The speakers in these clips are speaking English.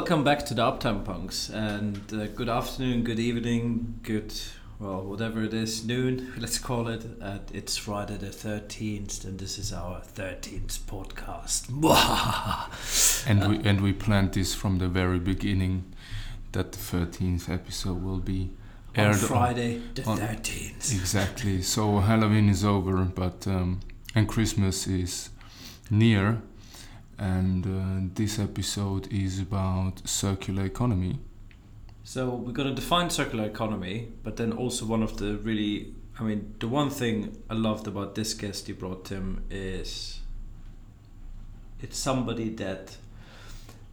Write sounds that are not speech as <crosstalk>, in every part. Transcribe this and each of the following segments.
welcome back to the Uptime Punks, and uh, good afternoon, good evening, good well, whatever it is, noon. <laughs> Let's call it. Uh, it's Friday the thirteenth, and this is our thirteenth podcast. <laughs> and we and we planned this from the very beginning that the thirteenth episode will be aired on Friday on, the thirteenth. Exactly. So Halloween is over, but um, and Christmas is near and uh, this episode is about circular economy. So we're going to define circular economy, but then also one of the really, I mean, the one thing I loved about this guest you brought, Tim, is it's somebody that,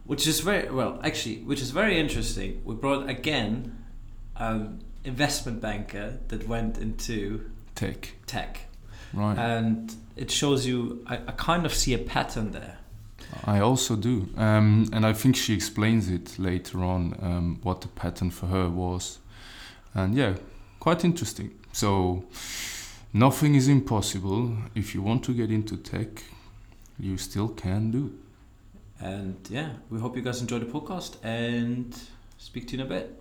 which is very well, actually, which is very interesting. We brought again an investment banker that went into tech. Tech. Right. And it shows you, I, I kind of see a pattern there I also do. Um, and I think she explains it later on um, what the pattern for her was. And yeah, quite interesting. So, nothing is impossible. If you want to get into tech, you still can do. And yeah, we hope you guys enjoy the podcast and speak to you in a bit.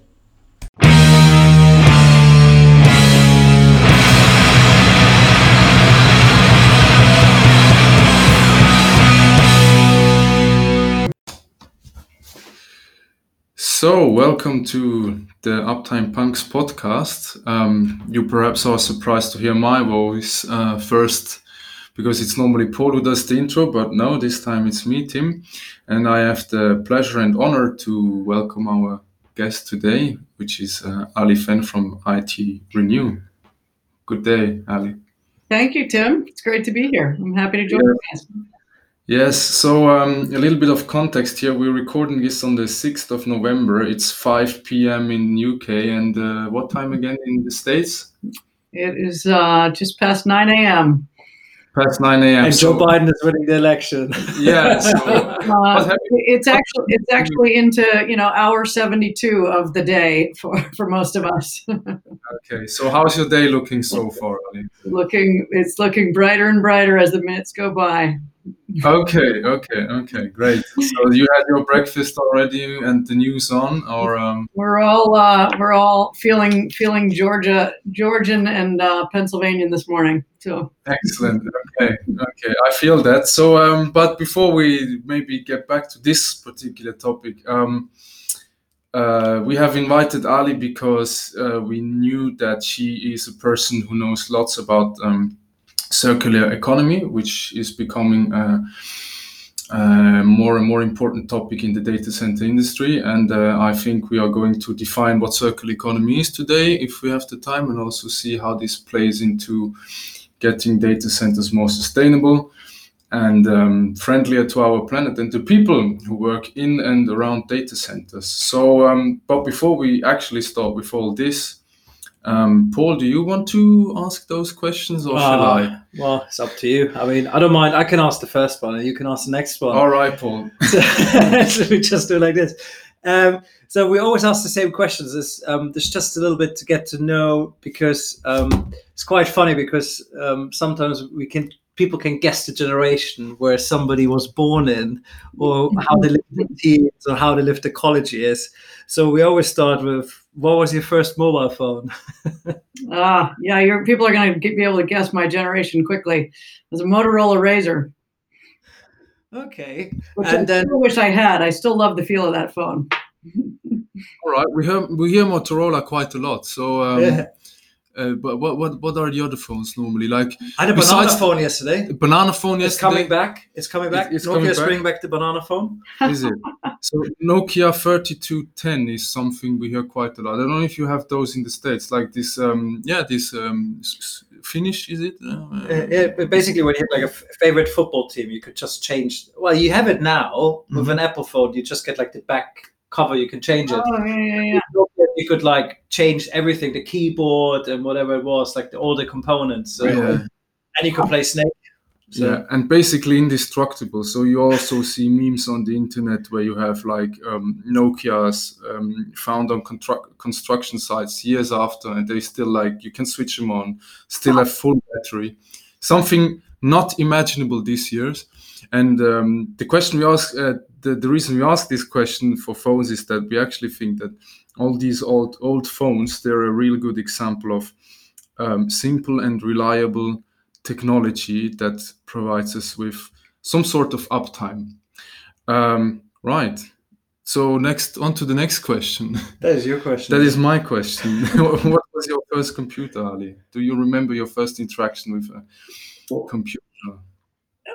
So, welcome to the Uptime Punks podcast. Um, you perhaps are surprised to hear my voice uh, first because it's normally Paul who does the intro, but no, this time it's me, Tim. And I have the pleasure and honor to welcome our guest today, which is uh, Ali Fenn from IT Renew. Good day, Ali. Thank you, Tim. It's great to be here. I'm happy to join yeah. you. Yes, so um, a little bit of context here. We're recording this on the 6th of November. It's 5 p.m. in UK. And uh, what time again in the States? It is uh, just past 9 a.m past 9 a.m. And so, Joe Biden is winning the election. <laughs> Yeah. So <laughs> uh, it's actually it's actually into you know hour 72 of the day for for most of us. <laughs> okay. So how's your day looking so far, Ali? Looking, it's looking brighter and brighter as the minutes go by okay, okay, okay, great. So you had your breakfast already and the news on, or um... we're all uh, we're all feeling feeling Georgia Georgian and uh, Pennsylvanian this morning. So excellent. Okay, okay, I feel that. So, um, but before we maybe get back to this particular topic, um, uh, we have invited Ali because uh, we knew that she is a person who knows lots about um, circular economy, which is becoming a, a, more and more important topic in the data center industry. And uh, I think we are going to define what circular economy is today, if we have the time, and also see how this plays into getting data centers more sustainable and um, friendlier to our planet and to people who work in and around data centers. So, um, but before we actually start with all this, um, Paul, do you want to ask those questions or uh, shall I? Well, it's up to you. I mean, I don't mind. I can ask the first one and you can ask the next one. All right, Paul. <laughs> so, so <laughs> we just do like this. Um, so we always ask the same questions. There's, um, there's just a little bit to get to know because um, it's quite funny because um, sometimes we can people can guess the generation where somebody was born in or how they lived the teens or how they lived the college years. So we always start with what was your first mobile phone? <laughs> ah, yeah, your people are going to be able to guess my generation quickly. It was a Motorola RAZR. Okay, which and I then wish I had. I still love the feel of that phone. <laughs> All right, we hear we hear Motorola quite a lot. So um, yeah. Uh, but what, what what are the other phones normally like? I had a banana phone yesterday. Banana phone yesterday. It's coming back. It's coming back. It's, it's Nokia's bringing back the banana phone. <laughs> Is it? so Nokia 3210 is something we hear quite a lot. I don't know if you have those in the states, like this. Um, yeah, this um, Finnish is it? Uh, uh, yeah, basically when you have like a f- favorite football team, you could just change. Well, you have it now mm-hmm. with an Apple phone. You just get like the back cover. You can change it. Oh yeah, yeah, yeah you could like change everything, the keyboard and whatever it was, like the, all the components. So, yeah. And you could play Snake. So. Yeah, and basically indestructible. So you also see memes on the internet where you have like um, Nokia's um, found on constru- construction sites years after, and they still like you can switch them on, still have full battery. Something not imaginable these years. And um, the question we ask, uh, the, the reason we ask this question for phones is that we actually think that all these old old phones they're a real good example of um, simple and reliable technology that provides us with some sort of uptime. Um, right. So next, on to the next question. <laughs> That is your question. That is my question. <laughs> what was your first computer, Ali? Do you remember your first interaction with a computer?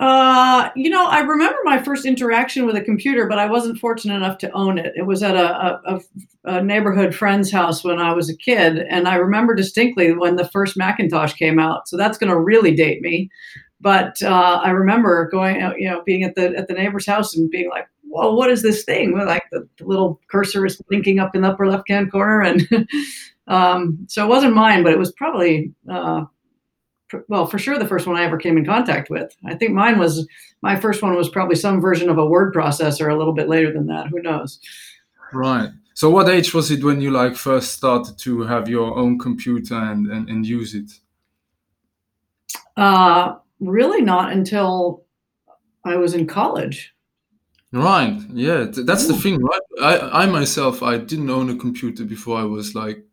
Uh, you know, I remember my first interaction with a computer, but I wasn't fortunate enough to own it. It was at a, a, a, neighborhood friend's house when I was a kid, and I remember distinctly when the first Macintosh came out. So that's going to really date me. But uh, I remember going, you know, being at the at the neighbor's house and being like, "Whoa, what is this thing?" Like the, the little cursor is blinking up in the upper left hand corner, and <laughs> um, so it wasn't mine, but it was probably. Uh, well, for sure, the first one I ever came in contact with. I think mine was my first one was probably some version of a word processor a little bit later than that. Who knows? Right. So, what age was it when you like first started to have your own computer and and, and use it? Uh, really, not until I was in college. Right. Yeah, that's the thing, right? I I myself I didn't own a computer before I was like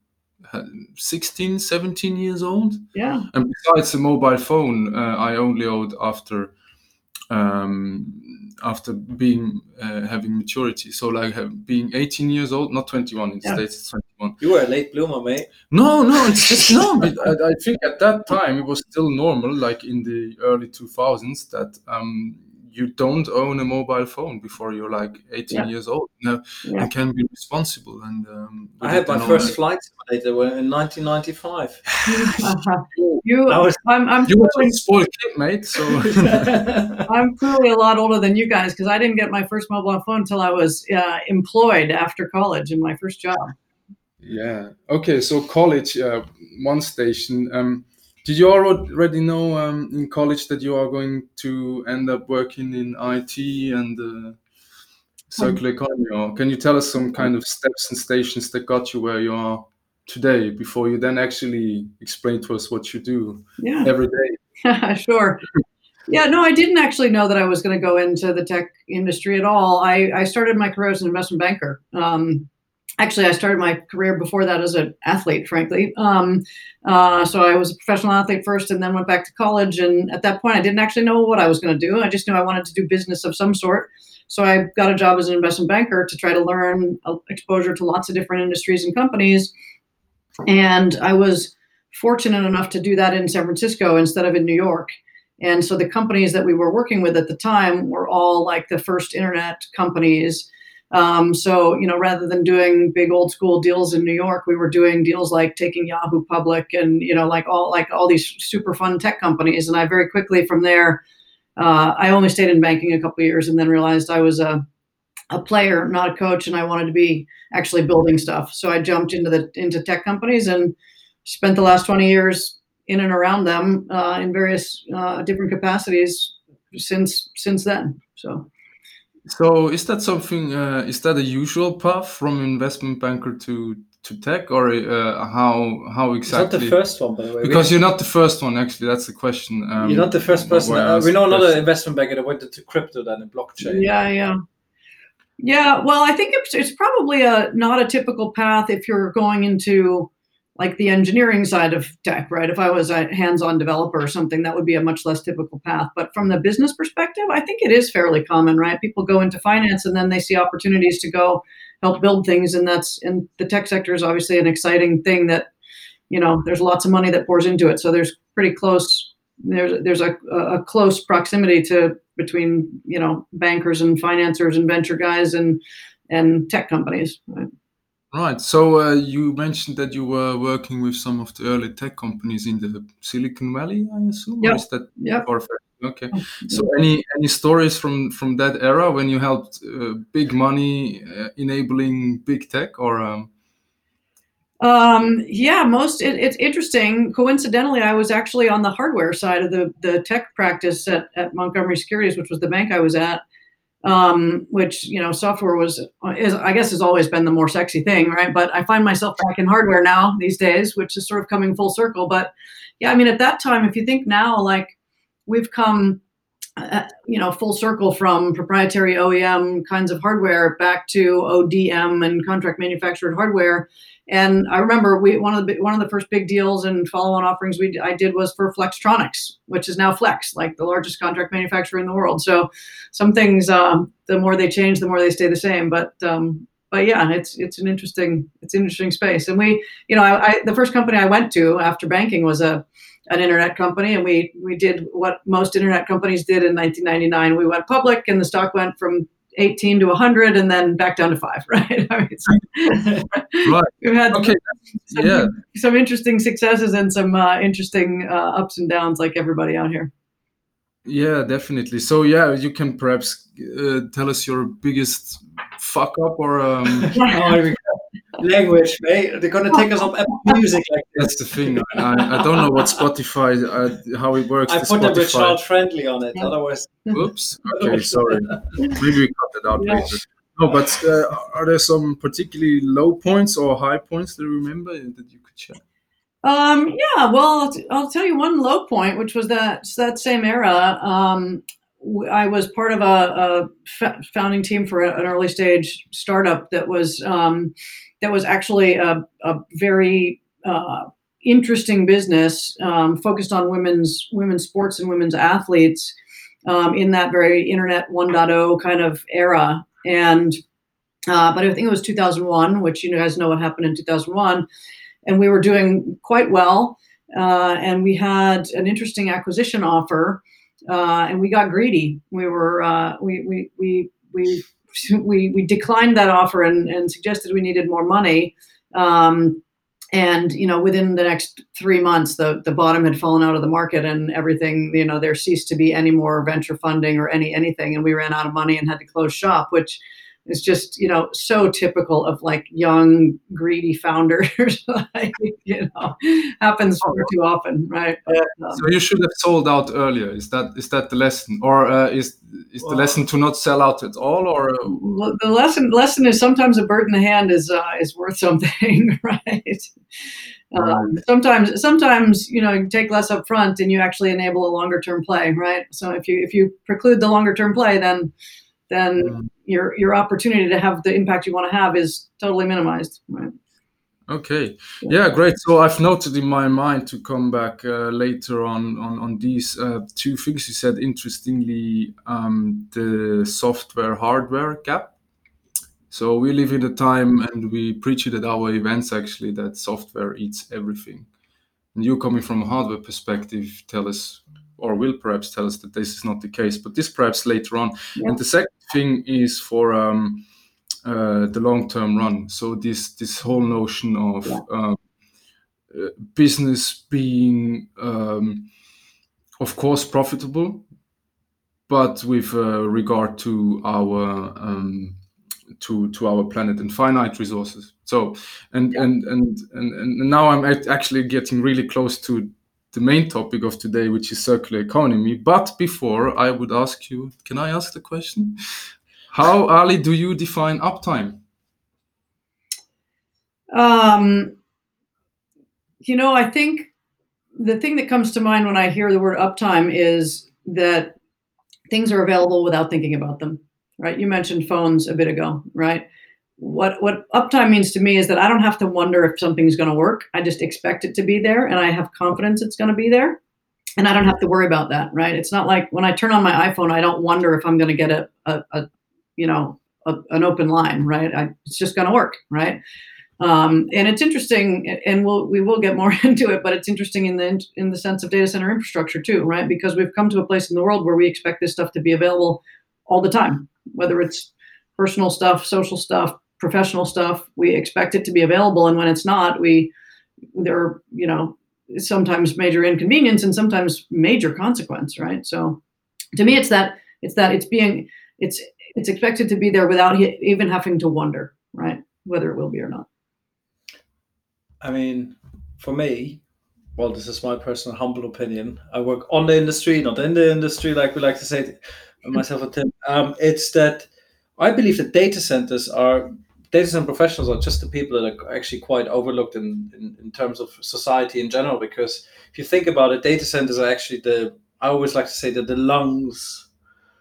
16, 17 years old. Yeah. And besides the mobile phone, uh, I only owed after um, after being uh, having maturity. So like being 18 years old, not 21 in yeah. States, it's 21. You were a late bloomer, mate. No, no, it's just no. But I, I, think at that time it was still normal, like in the early 2000s, that um, you don't own a mobile phone before you're like 18 yeah. years old you yeah. and can be responsible and um, i had my first flight simulator in 1995 uh-huh. <laughs> <laughs> you I was, i'm, I'm you were a spoiled kid mate so <laughs> i'm clearly a lot older than you guys because i didn't get my first mobile phone until i was uh, employed after college in my first job yeah okay so college uh, one station um, did you already know um, in college that you are going to end up working in IT and uh, circular economy? Or can you tell us some kind of steps and stations that got you where you are today before you then actually explain to us what you do yeah. every day? <laughs> sure. Yeah, no, I didn't actually know that I was going to go into the tech industry at all. I, I started my career as an investment banker. Um, actually i started my career before that as an athlete frankly. Um, uh, so i was a professional athlete first and then went back to college. And at that point i didn't actually know what i was going to do. I just knew i wanted to do business of some sort. So i got a job as an investment banker to try to learn uh, exposure to lots of different industries and companies. And i was fortunate enough to do that in san francisco instead of in new york. And so the companies that we were working with at the time were all like the first internet companies um, so, you know, rather than doing big old school deals in New York, we were doing deals like taking Yahoo public and, you know, like all like all these super fun tech companies. And I very quickly from there, uh, I only stayed in banking a couple years and then realized I was a, a player, not a coach, and I wanted to be actually building stuff. So I jumped into the into tech companies and spent the last 20 years in and around them uh, in various uh, different capacities since since then. So so is that something? Uh, is that a usual path from investment banker to to tech, or uh, how how exactly? It's not the first one, by the way. Because you're not the first one. Actually, that's the question. Um, you're not the first person. Uh, we know another investment banker that went into crypto than in blockchain. Yeah, yeah. Yeah, well, I think it's, it's probably a not a typical path if you're going into like the engineering side of tech, right? If I was a hands-on developer or something, that would be a much less typical path. But from the business perspective, I think it is fairly common, right? People go into finance and then they see opportunities to go help build things, and that's and the tech sector is obviously an exciting thing that you know there's lots of money that pours into it. So there's pretty close there's there's a, a close proximity to between you know bankers and financiers and venture guys and and tech companies. Right? Right. So uh, you mentioned that you were working with some of the early tech companies in the Silicon Valley, I assume. Yeah. Is that yeah. perfect? Okay. Oh, so any any stories from from that era when you helped uh, big money uh, enabling big tech or? Um... Um, yeah, most it, it's interesting. Coincidentally, I was actually on the hardware side of the the tech practice at, at Montgomery Securities, which was the bank I was at um, which you know software was is I guess has always been the more sexy thing, right? But I find myself back in hardware now these days, which is sort of coming full circle. But yeah, I mean at that time, if you think now, like we've come uh, you know full circle from proprietary OEM kinds of hardware back to ODM and contract manufactured hardware. And I remember we one of the one of the first big deals and follow-on offerings we I did was for Flextronics, which is now Flex, like the largest contract manufacturer in the world. So some things, um, the more they change, the more they stay the same. But um, but yeah, it's it's an interesting it's an interesting space. And we, you know, I, I, the first company I went to after banking was a an internet company, and we we did what most internet companies did in 1999. We went public, and the stock went from 18 to 100, and then back down to five. <laughs> Right? I mean, so, right. <laughs> We've had okay. some, yeah. some interesting successes and some uh, interesting uh, ups and downs, like everybody out here. Yeah, definitely. So yeah, you can perhaps uh, tell us your biggest fuck up or um... <laughs> language, mate. They're gonna take us off Apple <laughs> Music like this. That's the thing. I, I don't know what Spotify, uh, how it works. I put Spotify. a bit child friendly on it. Otherwise, oops. <laughs> Okay, sorry. Maybe we cut it out yeah. later. No, but uh, are there some particularly low points or high points that you remember that you could share? Um, yeah, well, I'll, t- I'll, tell you one low point, which was that that same era. Um, I was part of a, a founding team for an early stage startup that was um, that was actually a, a very uh, interesting business um, focused on women's women's sports and women's athletes um, in that very internet 1.0 kind of era. And uh, but I think it was 2001, which you guys know what happened in 2001, and we were doing quite well. Uh, and we had an interesting acquisition offer uh, and we got greedy. We were uh, we, we we we <laughs> we we declined that offer and, and suggested we needed more money. Um, and you know, within the next three months, the the bottom had fallen out of the market, and everything. You know, there ceased to be any more venture funding or any anything, and we ran out of money and had to close shop, which is just you know so typical of like young greedy founders <laughs> like, you know happens far too often right? Um, so you should have sold out earlier. Is that is that the lesson? Or uh, is is well, the lesson to not sell out at all or well, the lesson lesson is sometimes a bird in the hand is uh, is worth something <laughs> right? Um, sometimes sometimes you know you take less up front and you actually enable a longer term play right? So if you if you preclude the longer term play then then mm. your your opportunity to have the impact you want to have is totally minimized. Right. Okay. Yeah. yeah, great. So I've noted in my mind to come back uh, later on on on these uh, two things you said. Interestingly, um, the software hardware gap. So we live in a time, and we preach it at our events actually that software eats everything. And you coming from a hardware perspective, tell us or will perhaps tell us that this is not the case, but this perhaps later on. Yeah. And the second thing is for um, uh, the long-term run. So this this whole notion of yeah. Um, uh, business being, um, of course, profitable, but with uh, regard to our um, to to our planet and finite resources. So and yeah. and, and and and now I'm actually getting really close to the main topic of today, which is circular economy. But before I would ask you, can I ask the question? How, Ali, do you define uptime? Um, you know, I think the thing that comes to mind when I hear the word uptime is that things are available without thinking about them, right? You mentioned phones a bit ago, right? What what uptime means to me is that I don't have to wonder if something's going to work. I just expect it to be there, and I have confidence it's going to be there, and I don't have to worry about that. Right? It's not like when I turn on my iPhone, I don't wonder if I'm going to get a, a, a, you know a, an open line. Right? I, it's just going to work. Right? Um, and it's interesting, and we'll we will get more <laughs> into it, but it's interesting in the in the sense of data center infrastructure too, right? Because we've come to a place in the world where we expect this stuff to be available all the time, whether it's personal stuff, social stuff, professional stuff. We expect it to be available and when it's not we there are you know sometimes major inconvenience and sometimes major consequence right? So to me it's that it's that it's being it's it's expected to be there without even having to wonder right whether it will be or not. I mean for me well this is my personal humble opinion. I work on the industry not in the industry like we like to say myself and tim. Um, it's that i believe that data centers are data center professionals are just the people that are actually quite overlooked in, in, in terms of society in general. Because if you think about it, data centers are actually the I always like to say that the lungs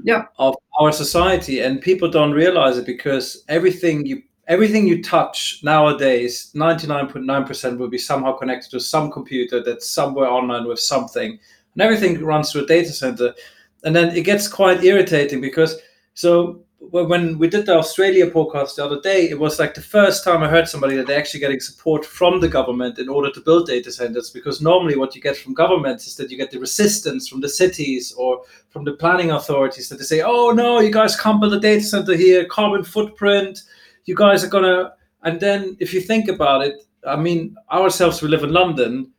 Yeah. of our society, and people don't realize it because everything you everything you touch nowadays, ninety nine point nine percent will be somehow connected to some computer that's somewhere online with something, and everything runs through a data center, and then it gets quite irritating because so when we did the Australia podcast the other day, it was like the first time I heard somebody that they're actually getting support from the government in order to build data centers. Because normally, what you get from governments is that you get the resistance from the cities or from the planning authorities that they say, "Oh no, you guys can't build a data center here. Carbon footprint. You guys are gonna." And then, if you think about it, I mean, ourselves, we live in London.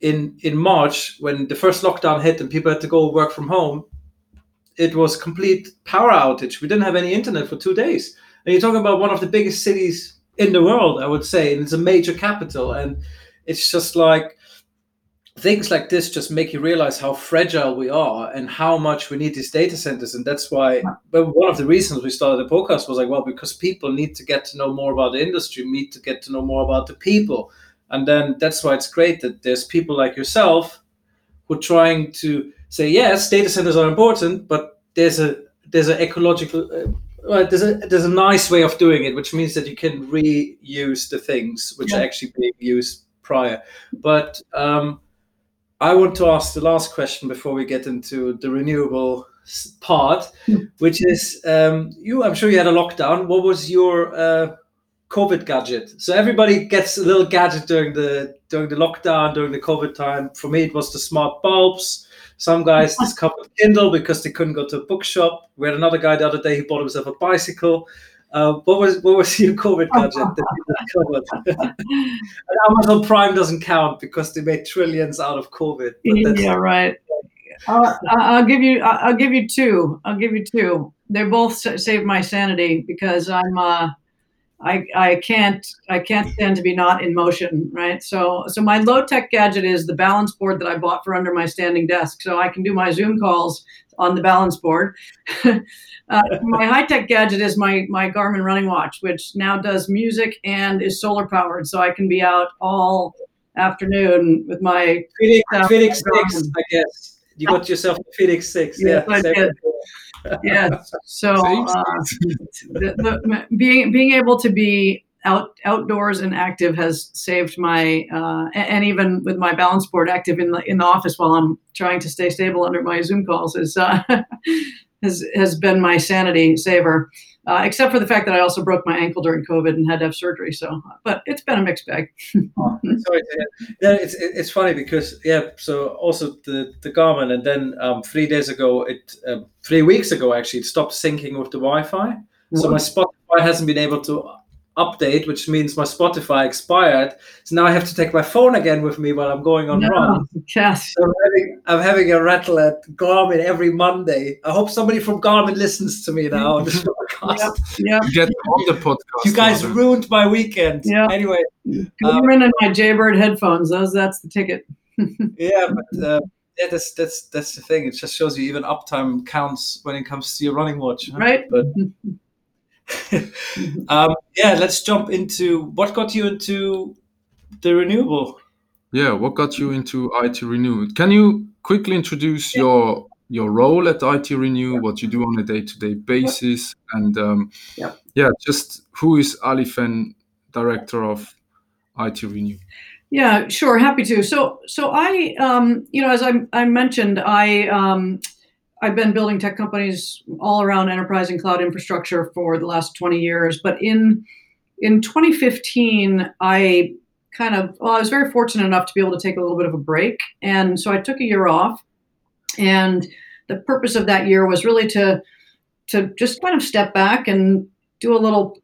In in March, when the first lockdown hit and people had to go work from home, it was complete power outage. We didn't have any internet for two days. And you're talking about one of the biggest cities in the world, I would say, and it's a major capital. And it's just like things like this just make you realize how fragile we are and how much we need these data centers. And that's why but one of the reasons we started the podcast was like, well, because people need to get to know more about the industry, need to get to know more about the people. And then that's why it's great that there's people like yourself who are trying to say yes, data centers are important, but there's a there's an ecological uh, well, there's a there's a nice way of doing it, which means that you can reuse the things which Yeah. are actually being used prior. But um, I want to ask the last question before we get into the renewable part, Hmm. which is um, you. I'm sure you had a lockdown. What was your uh, COVID gadget? So everybody gets a little gadget during the during the lockdown, during the COVID time. For me, it was the smart bulbs. Some guys discovered Kindle because they couldn't go to a bookshop. We had another guy the other day. He bought himself a bicycle. Uh, what was what was your COVID gadget that you <laughs> Amazon Prime doesn't count because they made trillions out of COVID. Yeah, right. I'll, I'll give you. I'll give you two. I'll give you two. They both saved my sanity because I'm. Uh, I I can't I can't stand to be not in motion, right? So so my low tech gadget is the balance board that I bought for under my standing desk, so I can do my Zoom calls on the balance board. <laughs> uh, my high tech gadget is my my Garmin running watch, which now does music and is solar powered, so I can be out all afternoon with my Fenix, Yeah. Fenix Six, I guess. You got yourself a Fenix Six. Yes, yeah, Yeah. So <laughs> uh, the, the, being being able to be out outdoors and active has saved my uh, and even with my balance board active in the in the office while I'm trying to stay stable under my Zoom calls is uh, <laughs> has has been my sanity saver. Uh, except for the fact that I also broke my ankle during COVID and had to have surgery. So, but it's been a mixed bag. <laughs> Sorry, yeah, it's it's funny because yeah. So also the the Garmin, and then um, three days ago, it um, three weeks ago actually, it stopped syncing with the Wi-Fi. So my Spotify hasn't been able to update, which means my Spotify expired. So now I have to take my phone again with me while I'm going on No, run. yes. So I'm having, I'm having a rattle at Garmin every Monday. I hope somebody from Garmin listens to me now on this <laughs> podcast. Yeah. Get on the podcast. You guys Martin. ruined my weekend. Yeah. Anyway, Garmin and my Jaybird headphones. Those that's the ticket. <laughs> yeah, but uh, yeah, that's that's that's the thing. It just shows you even uptime counts when it comes to your running watch, huh? Right. But <laughs> <laughs> um, yeah, let's jump into what got you into the renewable. Yeah, what got you into IT Renew? Can you quickly introduce your your role at IT Renew, what you do on a day-to-day basis, and um, Yep. yeah, just who is Ali Fenn, director of IT Renew? Yeah, sure, happy to. So, so I, um, you know, as I, I mentioned, I, um, I've been building tech companies all around enterprise and cloud infrastructure for the last 20 years. But in in 2015, I kind of, well, I was very fortunate enough to be able to take a little bit of a break, and so I took a year off. And the purpose of that year was really to to just kind of step back and do a little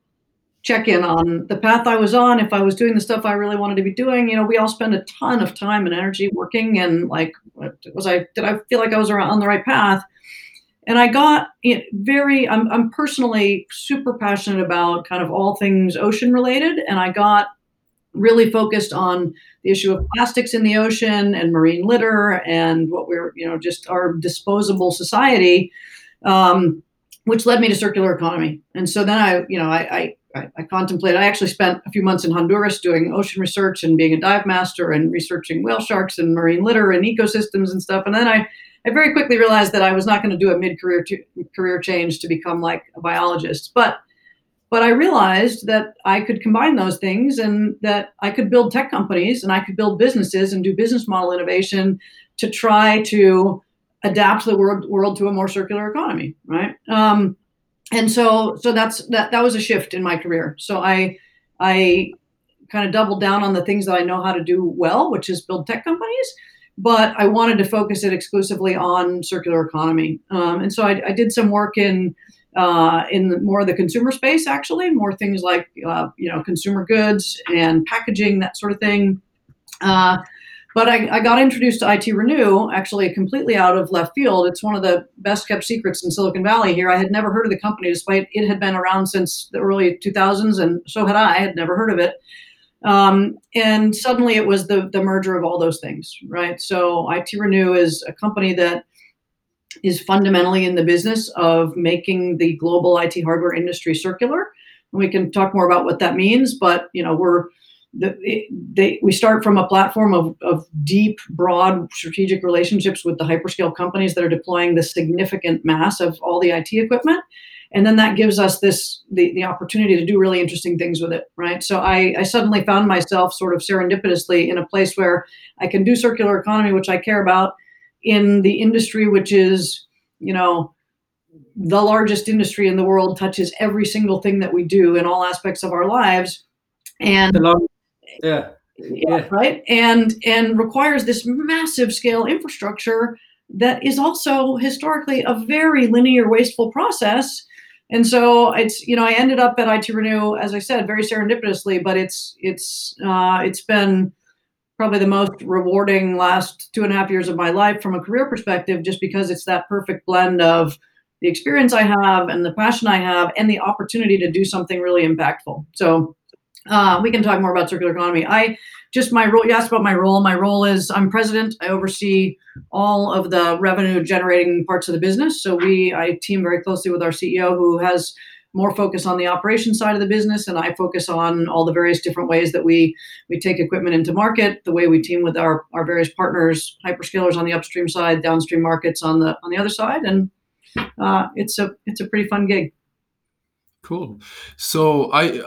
check in on the path I was on, if I was doing the stuff I really wanted to be doing. You know, we all spend a ton of time and energy working, and like, was I did I feel like I was on the right path? And I got very. I'm I'm personally super passionate about kind of all things ocean related, and I got really focused on the issue of plastics in the ocean and marine litter and what we're you know just our disposable society. Um, which led me to circular economy. And so then I, you know, I, I I, I contemplated. I actually spent a few months in Honduras doing ocean research and being a dive master and researching whale sharks and marine litter and ecosystems and stuff. And then I, I very quickly realized that I was not going to do a mid-career career change to become like a biologist. But but I realized that I could combine those things and that I could build tech companies and I could build businesses and do business model innovation to try to adapt the world world to a more circular economy, right? Um, and so so that's that that was a shift in my career. So i i kind of doubled down on the things that i know how to do well which is build tech companies but i wanted to focus it exclusively on circular economy. Um, and so I, I, did some work in uh, in the, more of the consumer space actually more things like uh, you know consumer goods and packaging that sort of thing. Uh, but I, I, got introduced to IT Renew actually completely out of left field. It's one of the best kept secrets in Silicon Valley here. I had never heard of the company despite it had been around since the early 2000s, and so had I. I had never heard of it. Um, and suddenly it was the, the merger of all those things, right? So IT Renew is a company that is fundamentally in the business of making the global IT hardware industry circular. And we can talk more about what that means, but you know, we're the, they, we start from a platform of, of deep, broad strategic relationships with the hyperscale companies that are deploying the significant mass of all the IT equipment. And then that gives us this the, the opportunity to do really interesting things with it, right? So I, I suddenly found myself sort of serendipitously in a place where I can do circular economy, which I care about, in the industry which is, you know, the largest industry in the world, touches every single thing that we do in all aspects of our lives. And yeah. yeah. right and and requires this massive scale infrastructure that is also historically a very linear wasteful process and so it's you know i ended up at IT Renew as i said very serendipitously but it's it's uh, it's been probably the most rewarding last two and a half years of my life from a career perspective just because it's that perfect blend of the experience i have and the passion i have and the opportunity to do something really impactful so uh, we can talk more about circular economy. I just my role. You asked about my role. My role is I'm president. I oversee all of the revenue generating parts of the business. So we I team very closely with our CEO who has more focus on the operation side of the business and I focus on all the various different ways that we we take equipment into market, the way we team with our, our various partners, hyperscalers on the upstream side, downstream markets on the on the other side. And uh, it's a it's a pretty fun gig. Cool. So I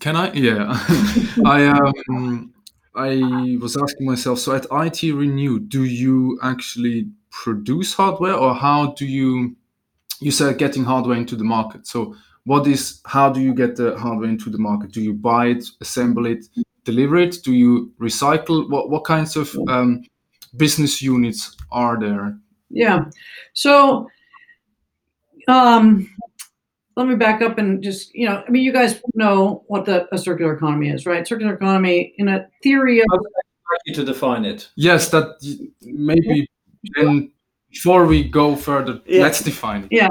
can I? Yeah, <laughs> I um, I was asking myself. So at IT Renew, do you actually produce hardware, or how do you? You said getting hardware into the market. So what is? How do you get the hardware into the market? Do you buy it, assemble it, deliver it? Do you recycle? What what kinds of um, business units are there? Yeah, so um, let me back up and just you know i mean you guys know what the a circular economy is right? Circular economy in a theory of you to define it? Yes that maybe then before we go further yeah. let's define it. Yeah.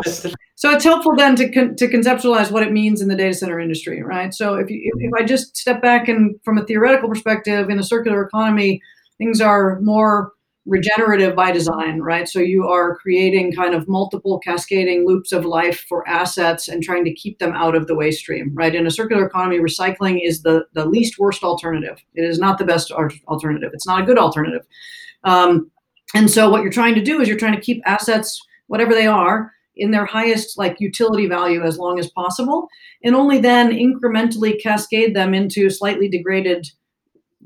So it's helpful then to, con- to conceptualize what it means in the data center industry right? So if, you, if, if i just step back and from a theoretical perspective in a circular economy things are more regenerative by design, right? So you are creating kind of multiple cascading loops of life for assets and trying to keep them out of the waste stream, right? In a circular economy, recycling is the, the least worst alternative. It is not the best alternative. It's not a good alternative. Um, and so what you're trying to do is you're trying to keep assets, whatever they are, in their highest like utility value as long as possible, and only then incrementally cascade them into slightly degraded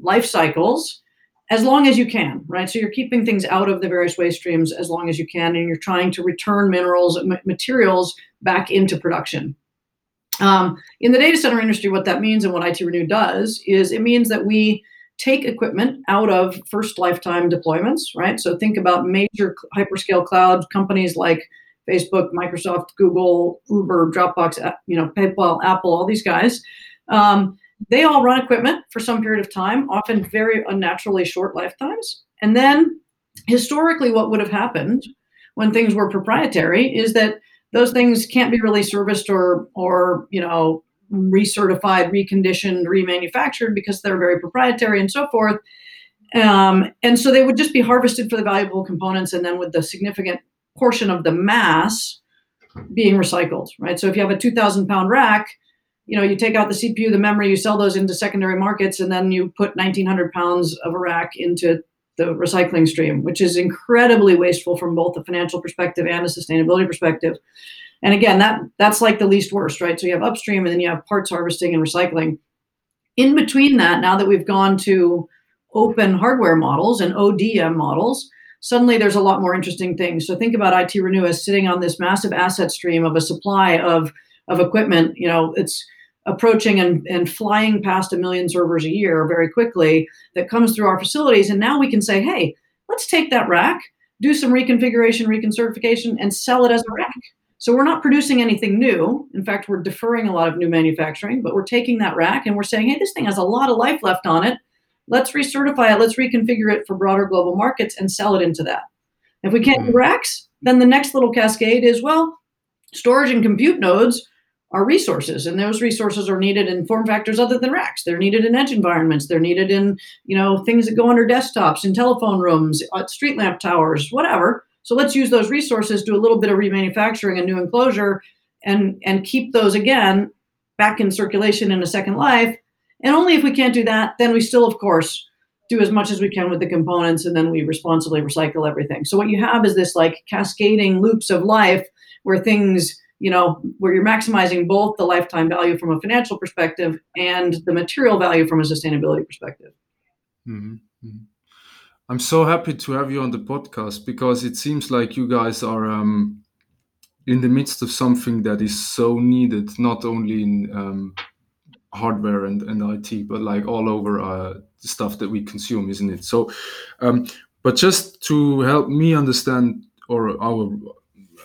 life cycles as long as you can, right? So you're keeping things out of the various waste streams as long as you can, and you're trying to return minerals and materials back into production. Um, in the data center industry, what that means and what IT Renew does is it means that we take equipment out of first lifetime deployments, right? So think about major hyperscale cloud companies like Facebook, Microsoft, Google, Uber, Dropbox, you know, PayPal, Apple, all these guys. Um, they all run equipment for some period of time, often very unnaturally short lifetimes. And then historically, what would have happened when things were proprietary is that those things can't be really serviced or or you know recertified, reconditioned, remanufactured because they're very proprietary and so forth. Um, and so they would just be harvested for the valuable components, and then with the significant portion of the mass being recycled, right? So if you have a 2,000 pound rack, you know, you take out the CPU, the memory, you sell those into secondary markets, and then you put 1,900 pounds of a rack into the recycling stream, which is incredibly wasteful from both a financial perspective and a sustainability perspective. And again, that that's like the least worst, right? So you have upstream, and then you have parts harvesting and recycling. In between that, now that we've gone to open hardware models and ODM models, suddenly there's a lot more interesting things. So think about IT Renew as sitting on this massive asset stream of a supply of of equipment. You know, it's approaching and, and flying past a million servers a year very quickly that comes through our facilities. And now we can say, hey, let's take that rack, do some reconfiguration, reconcertification, and sell it as a rack. So we're not producing anything new. In fact, we're deferring a lot of new manufacturing, but we're taking that rack and we're saying, hey, this thing has a lot of life left on it. Let's recertify it, let's reconfigure it for broader global markets and sell it into that. If we can't do mm. racks, then the next little cascade is well, storage and compute nodes are resources and those resources are needed in form factors other than racks. They're needed in edge environments. They're needed in you know things that go under desktops in telephone rooms at street lamp towers whatever. So let's use those resources do a little bit of remanufacturing and new enclosure and and keep those again back in circulation in a second life. And only if we can't do that then we still of course do as much as we can with the components and then we responsibly recycle everything. So what you have is this like cascading loops of life where things you know, where you're maximizing both the lifetime value from a financial perspective and the material value from a sustainability perspective. Mm-hmm. mm-hmm. I'm so happy to have you on the podcast because it seems like you guys are um, in the midst of something that is so needed, not only in um, hardware and, and IT, but like all over uh, the stuff that we consume, isn't it? So, um, but just to help me understand or our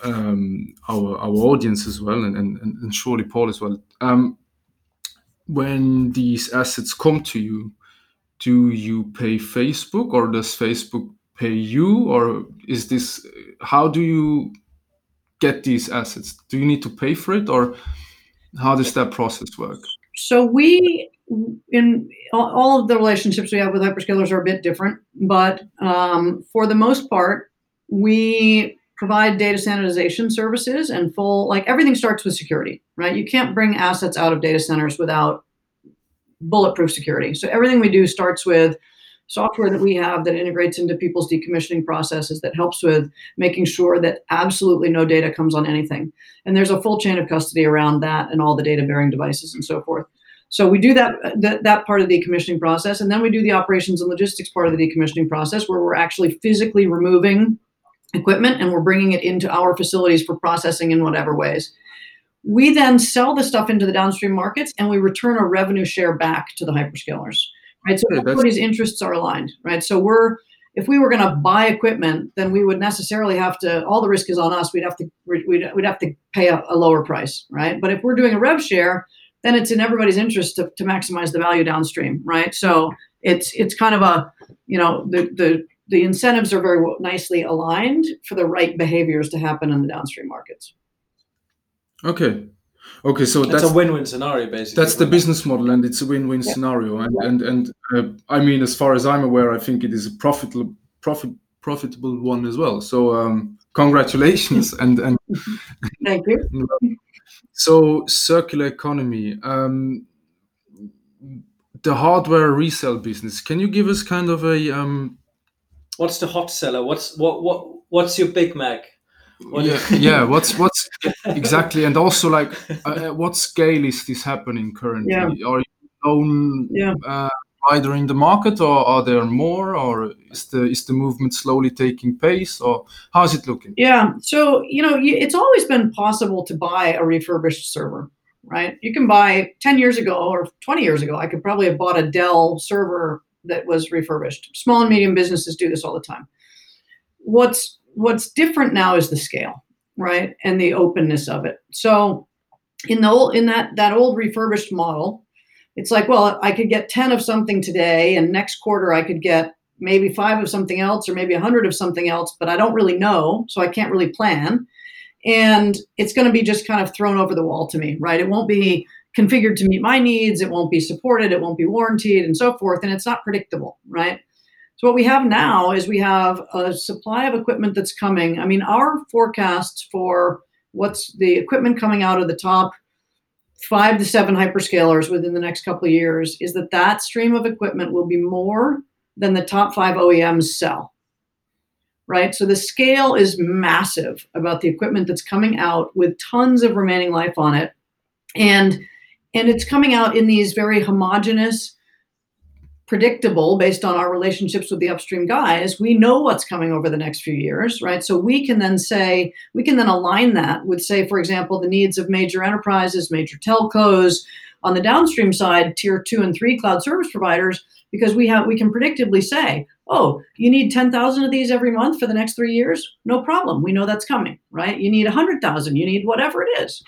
um, our our audience as well, and, and, and surely Paul as well. Um, when these assets come to you, do you pay Facebook or does Facebook pay you, or is this how do you get these assets? Do you need to pay for it, or how does that process work? So we in all of the relationships we have with hyperscalers are a bit different, but um, for the most part, we provide data sanitization services and full like everything starts with security right? You can't bring assets out of data centers without bulletproof security. So everything we do starts with software that we have that integrates into people's decommissioning processes that helps with making sure that absolutely no data comes on anything. And there's a full chain of custody around that and all the data bearing devices and so forth. So we do that, that that part of the decommissioning process and then we do the operations and logistics part of the decommissioning process where we're actually physically removing equipment and we're bringing it into our facilities for processing in whatever ways. We then sell the stuff into the downstream markets and we return a revenue share back to the hyperscalers. Right. So everybody's interests are aligned, right? So we're if we were going to buy equipment, then we would necessarily have to. All the risk is on us. We'd have to. We'd, we'd have to pay a, a lower price, right? But if we're doing a rev share, then it's in everybody's interest to, to maximize the value downstream, right? So it's it's kind of a you know the the the incentives are very nicely aligned for the right behaviors to happen in the downstream markets. Okay. Okay, so that's, that's a win-win scenario, basically. That's the business model, and it's a win-win yeah. scenario. And yeah. and and uh, I mean, as far as I'm aware, I think it is a profitable profit profitable one as well. So um, congratulations, <laughs> and and thank you. <laughs> so circular economy, um, the hardware resale business. Can you give us kind of a um, what's the hot seller? What's what what what's your Big Mac? What yeah, <laughs> yeah. What's <laughs> what's exactly, and also like, uh, uh, what scale is this happening currently? Yeah. Are you own yeah. uh, rider in the market, or are there more, or is the is the movement slowly taking pace, or how's it looking? Yeah. So you know, it's always been possible to buy a refurbished server right? You can buy 10 years ago or 20 years ago, I could probably have bought a Dell server that was refurbished. Small and medium businesses do this all the time. What's what's different now is the scale, right, and the openness of it. So in the old in that that old refurbished model, it's like, well, I could get 10 of something today, and next quarter I could get maybe five of something else or maybe a hundred of something else, but I don't really know, so I can't really plan. And it's going to be just kind of thrown over the wall to me, right? It won't be configured to meet my needs. It won't be supported. It won't be warranted and so forth. And it's not predictable, right? So what we have now is we have a supply of equipment that's coming. I mean, our forecasts for what's the equipment coming out of the top five to seven hyperscalers within the next couple of years is that that stream of equipment will be more than the top five OEMs sell. Right? So the scale is massive about the equipment that's coming out with tons of remaining life on it. And and it's coming out in these very homogenous predictable based on our relationships with the upstream guys we know what's coming over the next few years right? So we can then say we can then align that with say for example the needs of major enterprises major telcos on the downstream side tier 2 and 3 cloud service providers because we have we can predictably say oh you need 10,000 of these every month for the next 3 years? No problem. We know that's coming right? You need 100,000 you need whatever it is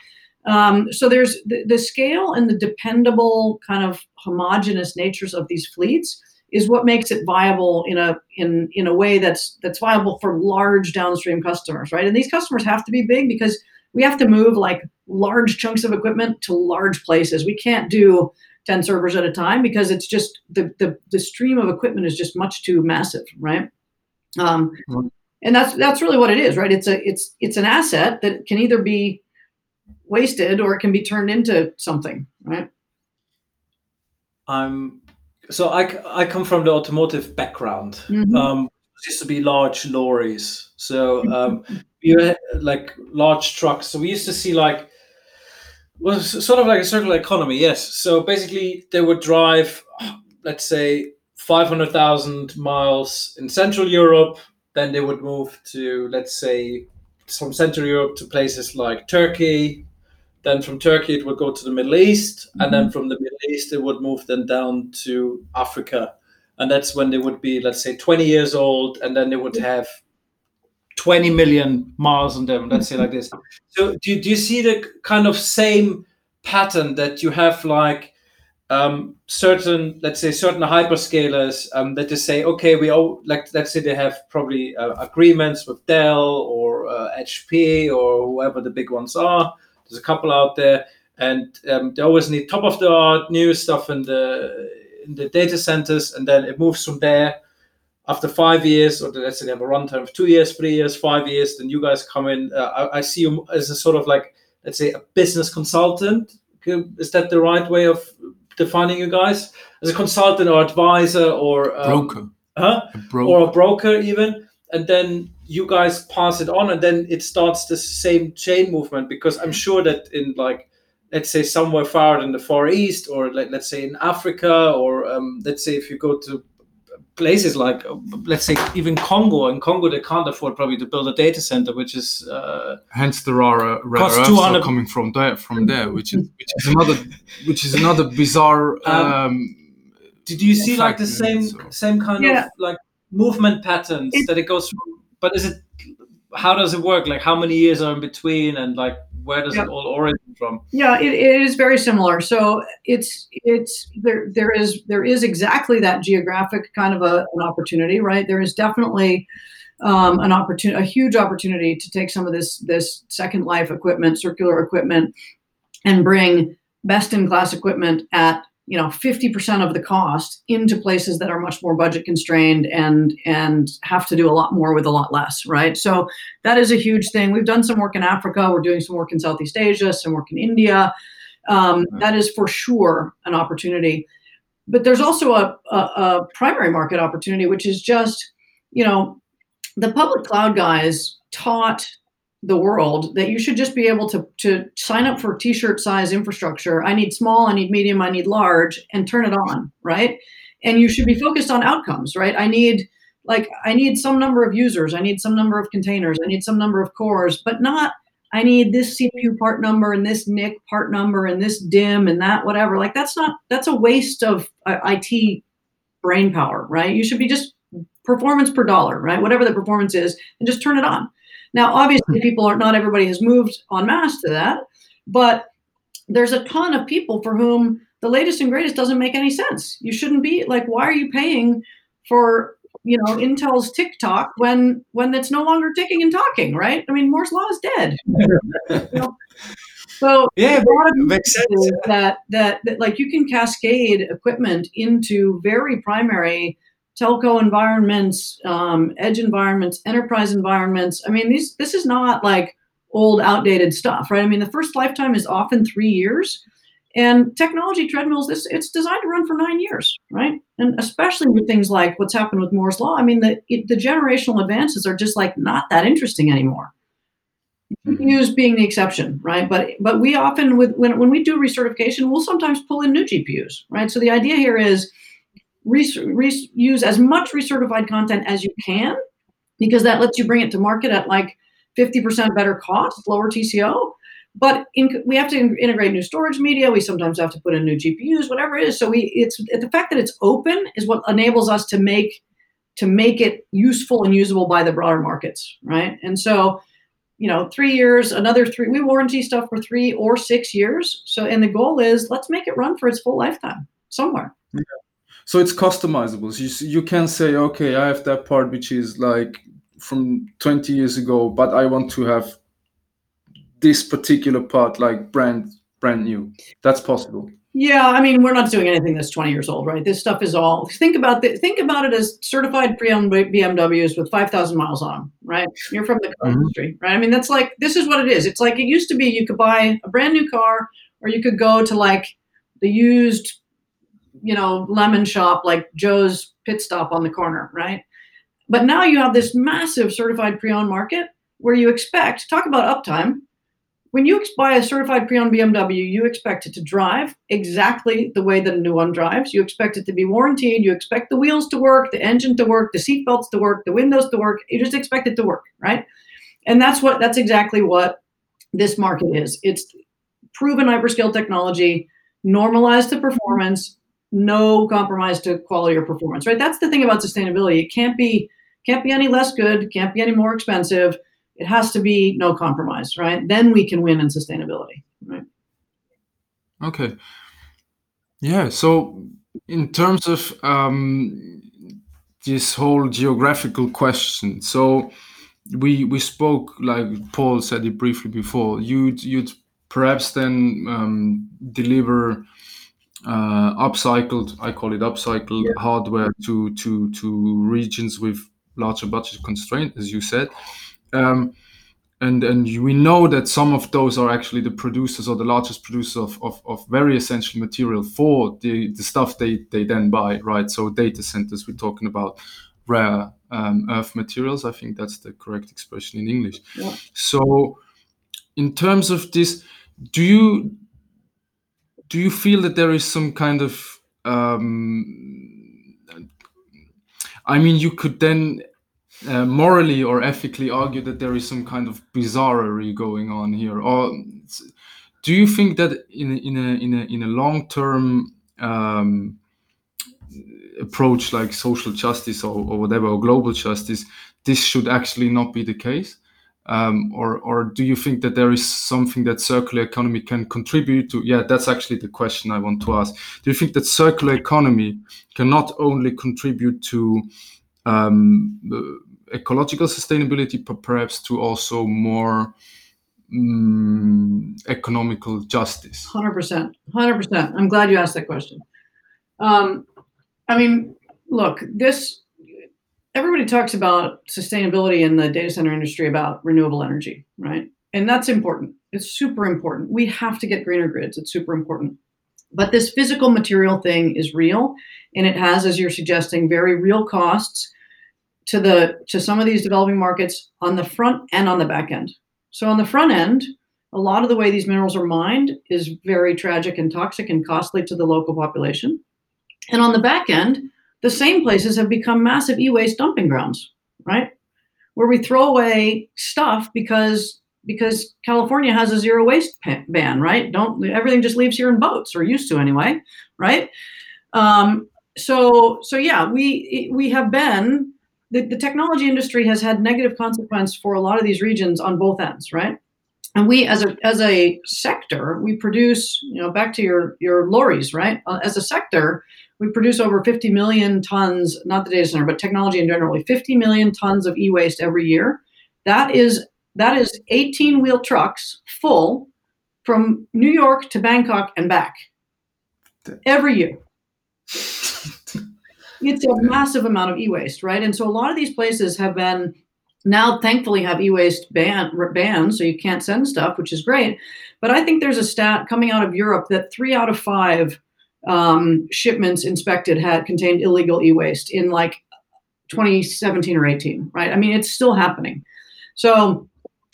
um, so there's the, the, scale and the dependable kind of homogenous natures of these fleets is what makes it viable in a in in a way that's that's viable for large downstream customers, right? And these customers have to be big because we have to move like large chunks of equipment to large places. We can't do 10 servers at a time because it's just the the, the stream of equipment is just much too massive, right? Um, mm-hmm. and that's that's really what it is, right? It's a it's it's an asset that can either be wasted or it can be turned into something, right? I'm so I, I come from the automotive background. Mm-hmm. Um, used to be large lorries, so <laughs> um, like large trucks. So we used to see like was sort of like a circular economy. Yes. So basically, they would drive, let's say, five hundred thousand miles in Central Europe. Then they would move to, let's say, from Central Europe to places like Turkey, then from Turkey, it would go to the Middle East, mm-hmm. and then mm-hmm. from the Middle East, it would move then down to Africa, and that's when they would be, let's say, 20 years old, and then they would have 20 million miles on them. Let's say like this. So, do do you see the kind of same pattern that you have like um, certain, let's say, certain hyperscalers um, that they say, okay, we all like, let's say they have probably uh, agreements with Dell or uh, HP or whoever the big ones are there's a couple out there, and um, they always need top of the art new stuff in the in the data centers, and then it moves from there. After five years, or let's say they have a runtime of two years, three years, five years, then you guys come in. Uh, I, I see you as a sort of like, let's say, a business consultant. Is that the right way of defining you guys as a consultant or advisor or um, broker? Huh? A broker. Or a broker even and then you guys pass it on and then it starts the same chain movement because i'm sure that in like let's say somewhere far in the far east or let, let's say in africa or um, let's say if you go to places like let's say even congo in congo they can't afford probably to build a data center which is uh, hence there are uh, rare earths coming from there from there which is which is another <laughs> which is another bizarre um, um, did you see like the same so. same kind yeah. of like movement patterns it, that it goes through but is it how does it work? Like how many years are in between and like where does yeah. it all origin from? Yeah it, it is very similar. So it's it's there there is there is exactly that geographic kind of a, an opportunity right? There is definitely um, an opportunity a huge opportunity to take some of this this second life equipment circular equipment and bring best in class equipment at you know 50% of the cost into places that are much more budget constrained and and have to do a lot more with a lot less right? So that is a huge thing. We've done some work in africa. We're doing some work in southeast asia some work in india. Um, that is for sure an opportunity. But there's also a, a, a primary market opportunity which is just you know the public cloud guys taught the world that you should just be able to to sign up for t-shirt size infrastructure. I need small i need medium i need large and turn it on right? And you should be focused on outcomes right? I need like i need some number of users i need some number of containers i need some number of cores but not i need this cpu part number and this nic part number and this DIMM and that whatever. Like that's not that's a waste of uh, it brain power right? You should be just performance per dollar right? Whatever the performance is and just turn it on now, obviously, hmm. people are not everybody has moved en masse to that, but there's a ton of people for whom the latest and greatest doesn't make any sense. You shouldn't be like, why are you paying for you know Intel's tick-tock when when it's no longer ticking and talking, right? I mean, Moore's law is dead. <laughs> you know? So yeah, makes sense. That, that that like you can cascade equipment into very primary telco environments, um, edge environments, enterprise environments. I mean, these this is not like old, outdated stuff, right? I mean, the first lifetime is often three years, And technology treadmills, this it's designed to run for nine years, right? And especially with things like what's happened with Moore's law. I mean, the the generational advances are just like not that interesting anymore. GPUs mm-hmm. being the exception, right? But but we often with when when we do recertification, we'll sometimes pull in new GPUs, right? So the idea here is re- re- use as much recertified content as you can, because that lets you bring it to market at like 50% better cost, lower TCO, but in, we have to in, integrate new storage media. We sometimes have to put in new GPUs, whatever it is. So we it's the fact that it's open is what enables us to make to make it useful and usable by the broader markets, right? And so, you know, three years, another three. We warranty stuff for three or six years. So, and the goal is let's make it run for its full lifetime somewhere. Yeah. So it's customizable. So you you can say, okay, I have that part which is like from 20 years ago, but I want to have this particular part like brand brand new. That's possible. Yeah i mean we're not doing anything that's 20 years old right? This stuff is all think about the, think about it as certified pre-owned bmws with 5000 miles on them right? You're from the car mm-hmm. industry right? I mean that's like this is what it is. It's like it used to be you could buy a brand new car or you could go to like the used you know lemon shop like joe's pit stop on the corner right but now you have this massive certified pre-owned market where you expect talk about uptime when you buy a certified pre-owned BMW, you expect it to drive exactly the way that a new one drives. You expect it to be warranted. You expect the wheels to work, the engine to work, the seat belts to work, the windows to work. You just expect it to work, right? And that's what that's exactly what this market is. It's proven hyperscale technology, normalized to performance, no compromise to quality or performance, right? That's the thing about sustainability. It can't be can't be any less good, can't be any more expensive it has to be no compromise, right? Then we can win in sustainability, right? Okay. Yeah. So, in terms of um, this whole geographical question, so we we spoke like Paul said it briefly before. You'd you'd perhaps then um, deliver uh, upcycled, I call it upcycled yeah. hardware to to to regions with larger budget constraint, as you said. Um, and and we know that some of those are actually the producers or the largest producers of, of, of very essential material for the, the stuff they, they then buy, right? So data centers, we're talking about rare um, earth materials. I think that's the correct expression in English. Yeah. So in terms of this, do you do you feel that there is some kind of um, I mean, you could then uh, morally or ethically argue that there is some kind of bizarrery going on here or do you think that in, in a in a in a long term um, approach like social justice or, or whatever or global justice this should actually not be the case or or do you think that there is something that circular economy can contribute to yeah that's actually the question i want to ask do you think that circular economy can not only contribute to um, ecological sustainability, but perhaps to also more um, economical justice? 100%. 100%. I'm glad you asked that question. Um, I mean, look, this, everybody talks about sustainability in the data center industry about renewable energy, right? And that's important. It's super important. We have to get greener grids. It's super important. But this physical material thing is real, and it has, as you're suggesting, very real costs to the to some of these developing markets on the front and on the back end. So on the front end, a lot of the way these minerals are mined is very tragic and toxic and costly to the local population. And on the back end, the same places have become massive e-waste dumping grounds, right? Where we throw away stuff because because California has a zero waste ban, right? Don't everything just leaves here in boats or used to anyway, right? Um, so so yeah, we we have been the, the technology industry has had negative consequence for a lot of these regions on both ends, right? And we, as a as a sector, we produce, you know, back to your your lorries, right? Uh, as a sector, we produce over 50 million tons, not the data center, but technology in general, 50 million tons of e-waste every year. That is that is 18 wheel trucks full from New York to Bangkok and back every year <laughs> it's a massive amount of e-waste, right? And so a lot of these places have been now thankfully have e-waste ban banned, so you can't send stuff, which is great. But I think there's a stat coming out of Europe that three out of five um, shipments inspected had contained illegal e-waste in like 2017 or 18, right? I mean, it's still happening. So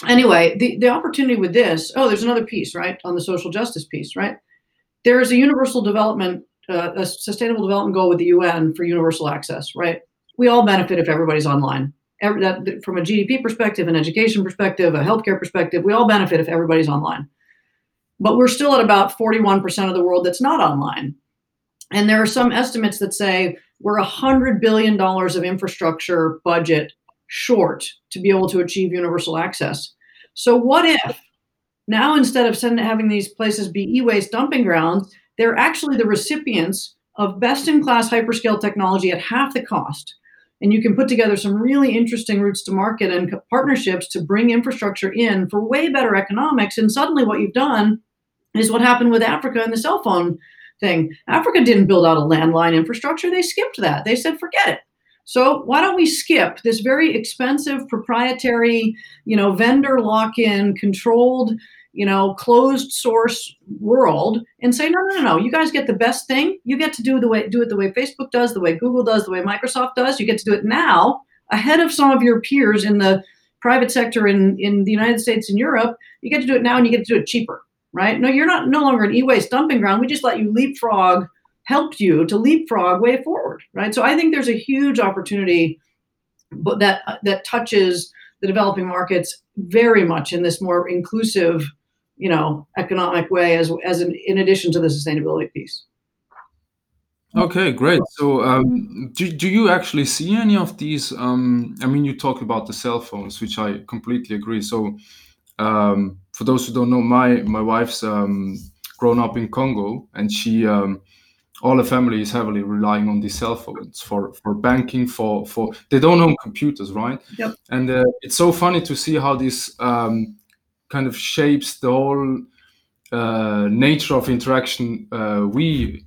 anyway, the, the opportunity with this, oh, there's another piece, right, on the social justice piece, right? There is a universal development, uh, a sustainable development goal with the UN for universal access, right? We all benefit if everybody's online. Every, that, from a GDP perspective, an education perspective, a healthcare perspective, we all benefit if everybody's online. But we're still at about 41% of the world that's not online. And there are some estimates that say we're $100 billion of infrastructure budget short to be able to achieve universal access. So, what if now instead of sending, having these places be e waste dumping grounds, they're actually the recipients of best in class hyperscale technology at half the cost? And you can put together some really interesting routes to market and partnerships to bring infrastructure in for way better economics. And suddenly, what you've done is what happened with Africa and the cell phone thing. Africa didn't build out a landline infrastructure, they skipped that. They said, forget it. So why don't we skip this very expensive proprietary, you know, vendor lock-in controlled, you know, closed source world and say, no, no, no, no, you guys get the best thing. You get to do the way do it the way Facebook does, the way Google does, the way Microsoft does. You get to do it now ahead of some of your peers in the private sector in, in the United States and Europe. You get to do it now and you get to do it cheaper right? No, you're not no longer an e-waste dumping ground. We just let you leapfrog, helped you to leapfrog way forward, right? So I think there's a huge opportunity, but that that touches the developing markets very much in this more inclusive, you know, economic way as as an, in addition to the sustainability piece. Okay, great. So, um, do, do you actually see any of these? Um, I mean, you talk about the cell phones, which I completely agree. So, um, for those who don't know, my my wife's um, grown up in Congo, and she um, all her family is heavily relying on these cell phones for for banking. For for they don't own computers, right? Yep. And uh, it's so funny to see how this um, kind of shapes the whole uh, nature of interaction uh, we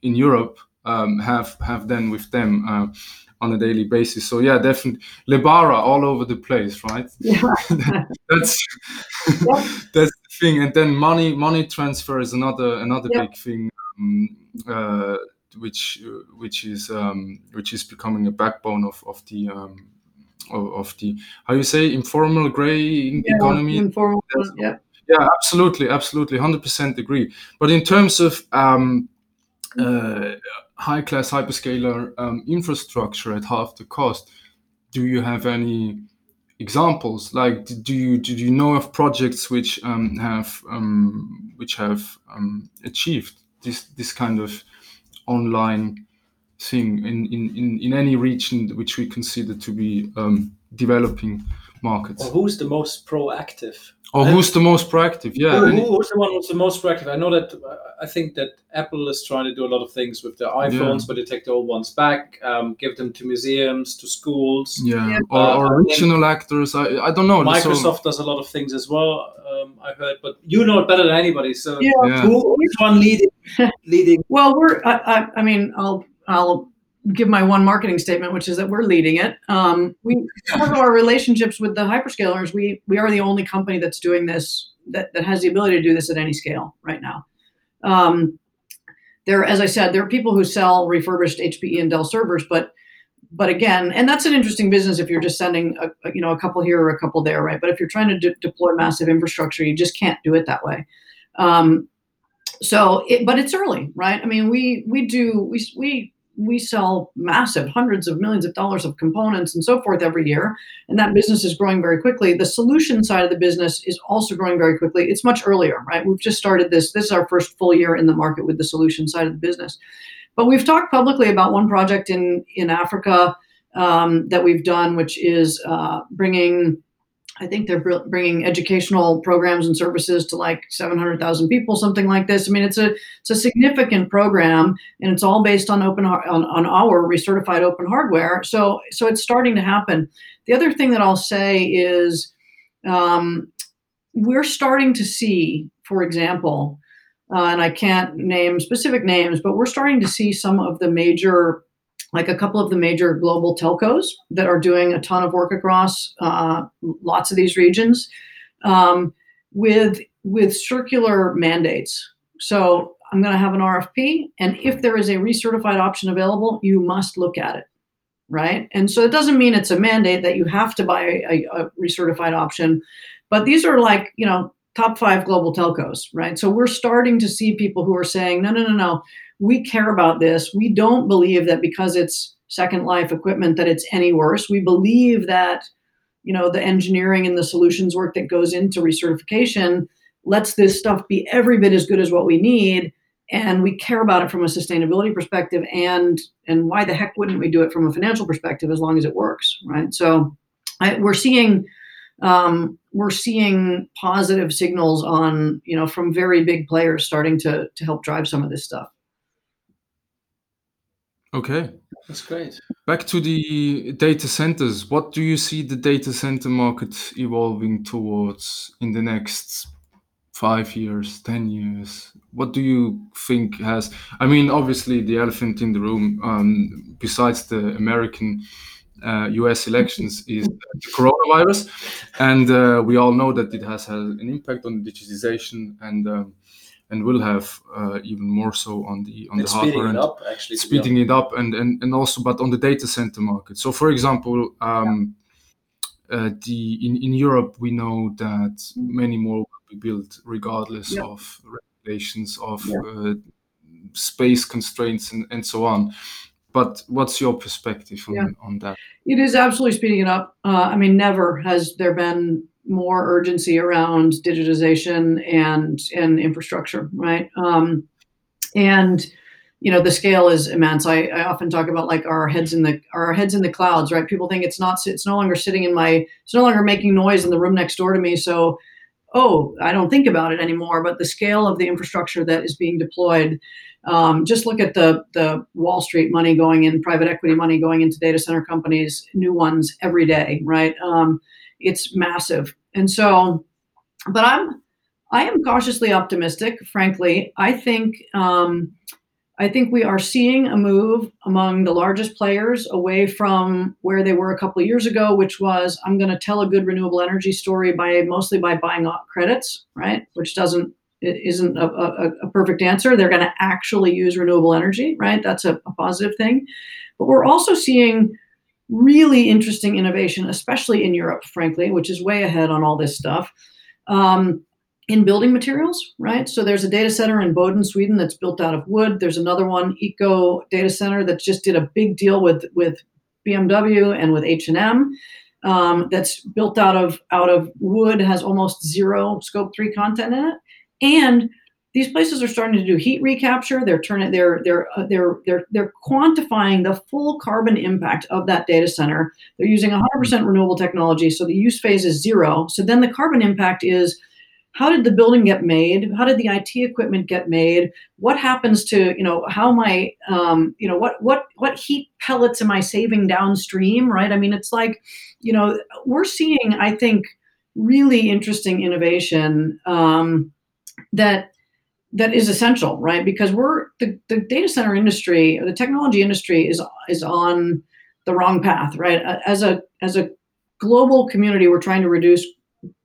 in Europe um, have have then with them. On a daily basis. So yeah, definitely Lebara all over the place, right? <laughs> Yeah. <laughs> that's that's the thing. And then money money transfer is another another big thing, um, uh, which which is um, which is becoming a backbone of of the um, of, of the how you say informal gray yeah, economy. Informal, yeah. Yeah, absolutely, absolutely, hundred percent agree. But in terms of um, uh, high class hyperscaler um, infrastructure at half the cost. Do you have any examples? Like, do you do you know of projects which um, have um, which have um, achieved this this kind of online thing in, in, in, in any region which we consider to be um, developing markets? Or who's the most proactive? Or who's the most proactive? Yeah. Who, who's the one who's the most proactive? I know that uh, I think that Apple is trying to do a lot of things with their iPhones, Yeah. but they take the old ones back, um, give them to museums, to schools. Yeah, Yeah. or, Uh, or I regional actors. I, I don't know. So- Microsoft does a lot of things as well. Um, I heard, but you know it better than anybody. So Yeah. Yeah. who is one leading? <laughs> leading? Well, we're. I, I, I mean, I'll. I'll give my one marketing statement, which is that we're leading it. Um, we because of our relationships with the hyperscalers, we we are the only company that's doing this that, that has the ability to do this at any scale right now. Um, there, as I said, there are people who sell refurbished HPE and Dell servers, but but again, and that's an interesting business if you're just sending a, you know a couple here or a couple there, right? But if you're trying to de- deploy massive infrastructure, you just can't do it that way. Um, so, it, but it's early, right? I mean, we we do we we we sell massive hundreds of millions of dollars of components and so forth every year, and that business is growing very quickly. The solution side of the business is also growing very quickly. It's much earlier, right? We've just started this. This is our first full year in the market with the solution side of the business. But we've talked publicly about one project in in Africa um, that we've done, which is uh, bringing. I think they're bringing educational programs and services to like 700,000 people, something like this. I mean, it's a it's a significant program, and it's all based on open on, on our recertified open hardware. So so it's starting to happen. The other thing that I'll say is um, we're starting to see, for example, uh, and I can't name specific names, but we're starting to see some of the major like a couple of the major global telcos that are doing a ton of work across uh, lots of these regions um, with with circular mandates. So I'm going to have an RFP, and if there is a recertified option available, you must look at it, right? And so it doesn't mean it's a mandate that you have to buy a, a recertified option, but these are like you know top five global telcos, right? So we're starting to see people who are saying, no, no, no, no we care about this. We don't believe that because it's second life equipment that it's any worse. We believe that you know the engineering and the solutions work that goes into recertification lets this stuff be every bit as good as what we need and we care about it from a sustainability perspective and and why the heck wouldn't we do it from a financial perspective as long as it works right so I, we're seeing um, we're seeing positive signals on you know from very big players starting to to help drive some of this stuff Okay. That's great. Back to the data centers. What do you see the data center market evolving towards in the next five years, 10 years? What do you think has, I mean, obviously, the elephant in the room, um, besides the American uh, US elections, is the coronavirus. And uh, we all know that it has had an impact on digitization and um, and will have uh, even more so on the on it's the hardware speeding and it up actually speeding it up and, and and also but on the data center market so for example um, uh, the in, in Europe we know that many more will be built regardless Yeah. of regulations of Yeah. uh, space constraints and, and so on but what's your perspective on, Yeah. on that It is absolutely speeding it up. Uh, I mean, never has there been more urgency around digitization and and infrastructure, right? Um, and you know the scale is immense. I, I often talk about like our heads in the our heads in the clouds, right? People think it's not it's no longer sitting in my it's no longer making noise in the room next door to me. So, oh, I don't think about it anymore. But the scale of the infrastructure that is being deployed um, just look at the the Wall Street money going in, private equity money going into data center companies, new ones every day, right? Um, it's massive, and so, but I'm I am cautiously optimistic. Frankly, I think um, I think we are seeing a move among the largest players away from where they were a couple of years ago, which was I'm going to tell a good renewable energy story by mostly by buying credits, right? Which doesn't it isn't a, a, a perfect answer. They're going to actually use renewable energy, right? That's a, a positive thing. But we're also seeing really interesting innovation, especially in Europe, frankly, which is way ahead on all this stuff. Um, in building materials, right? So there's a data center in Boden, Sweden, that's built out of wood. There's another one, Eco Data Center, that just did a big deal with with BMW and with H and M. Um, that's built out of out of wood, has almost zero scope three content in it, and these places are starting to do heat recapture. They're turning they're they're uh, they're they're they're quantifying the full carbon impact of that data center. They're using 100% renewable technology, so the use phase is zero. So then the carbon impact is how did the building get made how did the it equipment get made what happens to you know how am i um, you know what what what heat pellets am i saving downstream right i mean it's like you know we're seeing i think really interesting innovation um, that that is essential right because we're the, the data center industry the technology industry is is on the wrong path right as a as a global community we're trying to reduce